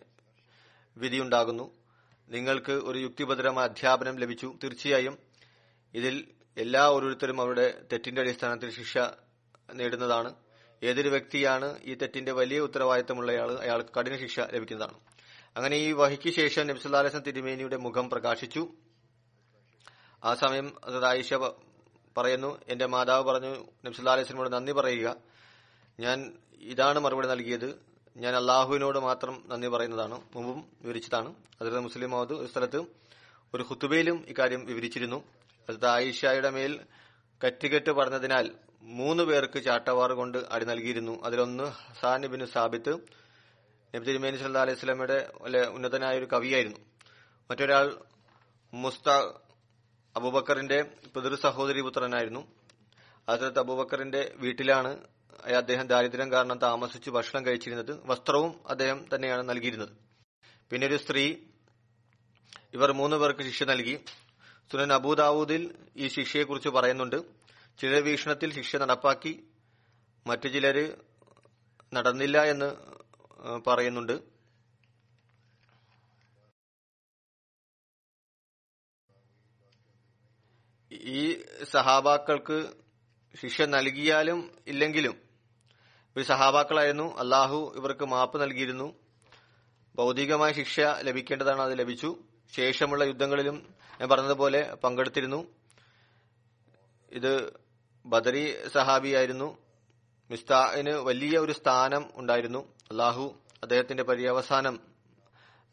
വിധിയുണ്ടാകുന്നു. നിങ്ങൾക്ക് ഒരു യുക്തിഭദ്രമായ അധ്യാപനം ലഭിച്ചു. തീർച്ചയായും ഇതിൽ എല്ലാ ഓരോരുത്തരും അവരുടെ തെറ്റിന്റെ അടിസ്ഥാനത്തിൽ ശിക്ഷ നേടുന്നതാണ്. ഏതൊരു വ്യക്തിയാണ് ഈ തെറ്റിന്റെ വലിയ ഉത്തരവാദിത്തമുള്ളയാൾ അയാൾക്ക് കഠിന ശിക്ഷ ലഭിക്കുന്നതാണ്. അങ്ങനെ ഈ വഹിക്ക് ശേഷം നബ്സുല്ലാലസം തിരുമേനിയുടെ മുഖം പ്രകാശിച്ചു. ആ സമയം ആയിഷ പറയുന്നു എന്റെ മാതാവ് പറഞ്ഞു നബ്സുല്ലാ അലൈഹിസ്ലമോട് നന്ദി പറയുക. ഞാൻ ഇതാണ് മറുപടി നൽകിയത്. ഞാൻ അള്ളാഹുവിനോട് മാത്രം നന്ദി പറയുന്നതാണ്. മുമ്പും വിവരിച്ചതാണ്. അതിൽ മുസ്ലിം മഹദ് ഒരു സ്ഥലത്ത് ഒരു ഹുത്തുബയിലും ഇക്കാര്യം വിവരിച്ചിരുന്നു. അത് ആയിഷയുടെ മേൽ കറ്റുകെട്ട് പറഞ്ഞതിനാൽ മൂന്ന് പേർക്ക് ചാട്ടവാർ കൊണ്ട് അടി നൽകിയിരുന്നു. അതിലൊന്ന് ഹസാൻ ബിൻ സാബിത്ത് നബി തിരുമേനി സല്ലാ അലൈഹി സ്വലമയുടെ വല്ല ഉന്നതനായ ഒരു കവിയായിരുന്നു. മറ്റൊരാൾ മുസ്ത അബൂബക്കറിന്റെ പിതൃ സഹോദരി പുത്രനായിരുന്നു. ഹസരത്ത് അബൂബക്കറിന്റെ വീട്ടിലാണ് അദ്ദേഹം ദാരിദ്ര്യം കാരണം താമസിച്ച് ഭക്ഷണം കഴിച്ചിരുന്നത് വസ്ത്രവും അദ്ദേഹം തന്നെയാണ് നൽകിയിരുന്നത്. പിന്നെ ഒരു സ്ത്രീ ഇവർ മൂന്ന് പേർക്ക് ശിക്ഷ നൽകി. സുനൻ അബൂദാവൂദിൽ ഈ ശിക്ഷയെക്കുറിച്ച് പറയുന്നുണ്ട്. ചില വീക്ഷണത്തിൽ ശിക്ഷ നടപ്പാക്കി മറ്റു ചിലര് നടന്നില്ല എന്ന് പറയുന്നുണ്ട്. ഈ സഹാബാക്കൾക്ക് ശിക്ഷ നൽകിയാലും ഇല്ലെങ്കിലും ഇവർ സഹാബാക്കളായിരുന്നു. അള്ളാഹു ഇവർക്ക് മാപ്പ് നൽകിയിരുന്നു. ഭൗതികമായ ശിക്ഷ ലഭിക്കേണ്ടതാണ്. അത് ലഭിച്ചു. ശേഷമുള്ള യുദ്ധങ്ങളിലും ഞാൻ പറഞ്ഞതുപോലെ പങ്കെടുത്തിരുന്നു. ഇത് ബദരി സഹാബിയായിരുന്നു. മിസ്താഹിന് വലിയ ഒരു സ്ഥാനം ഉണ്ടായിരുന്നു. അള്ളാഹു അദ്ദേഹത്തിന്റെ പര്യവസാനം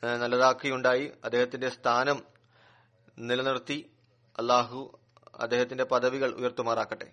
നല്ലതാക്കിയുണ്ടായി അദ്ദേഹത്തിന്റെ സ്ഥാനം നിലനിർത്തി. അള്ളാഹു അദ്ദേഹത്തിന്റെ പദവികൾ ഉയർത്തുമാറാക്കട്ടെ.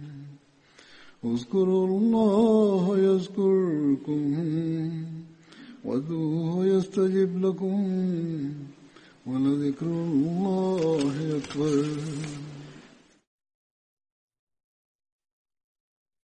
اذكروا الله يذكركم وادعوه يستجب لكم ولذكر الله أكبر.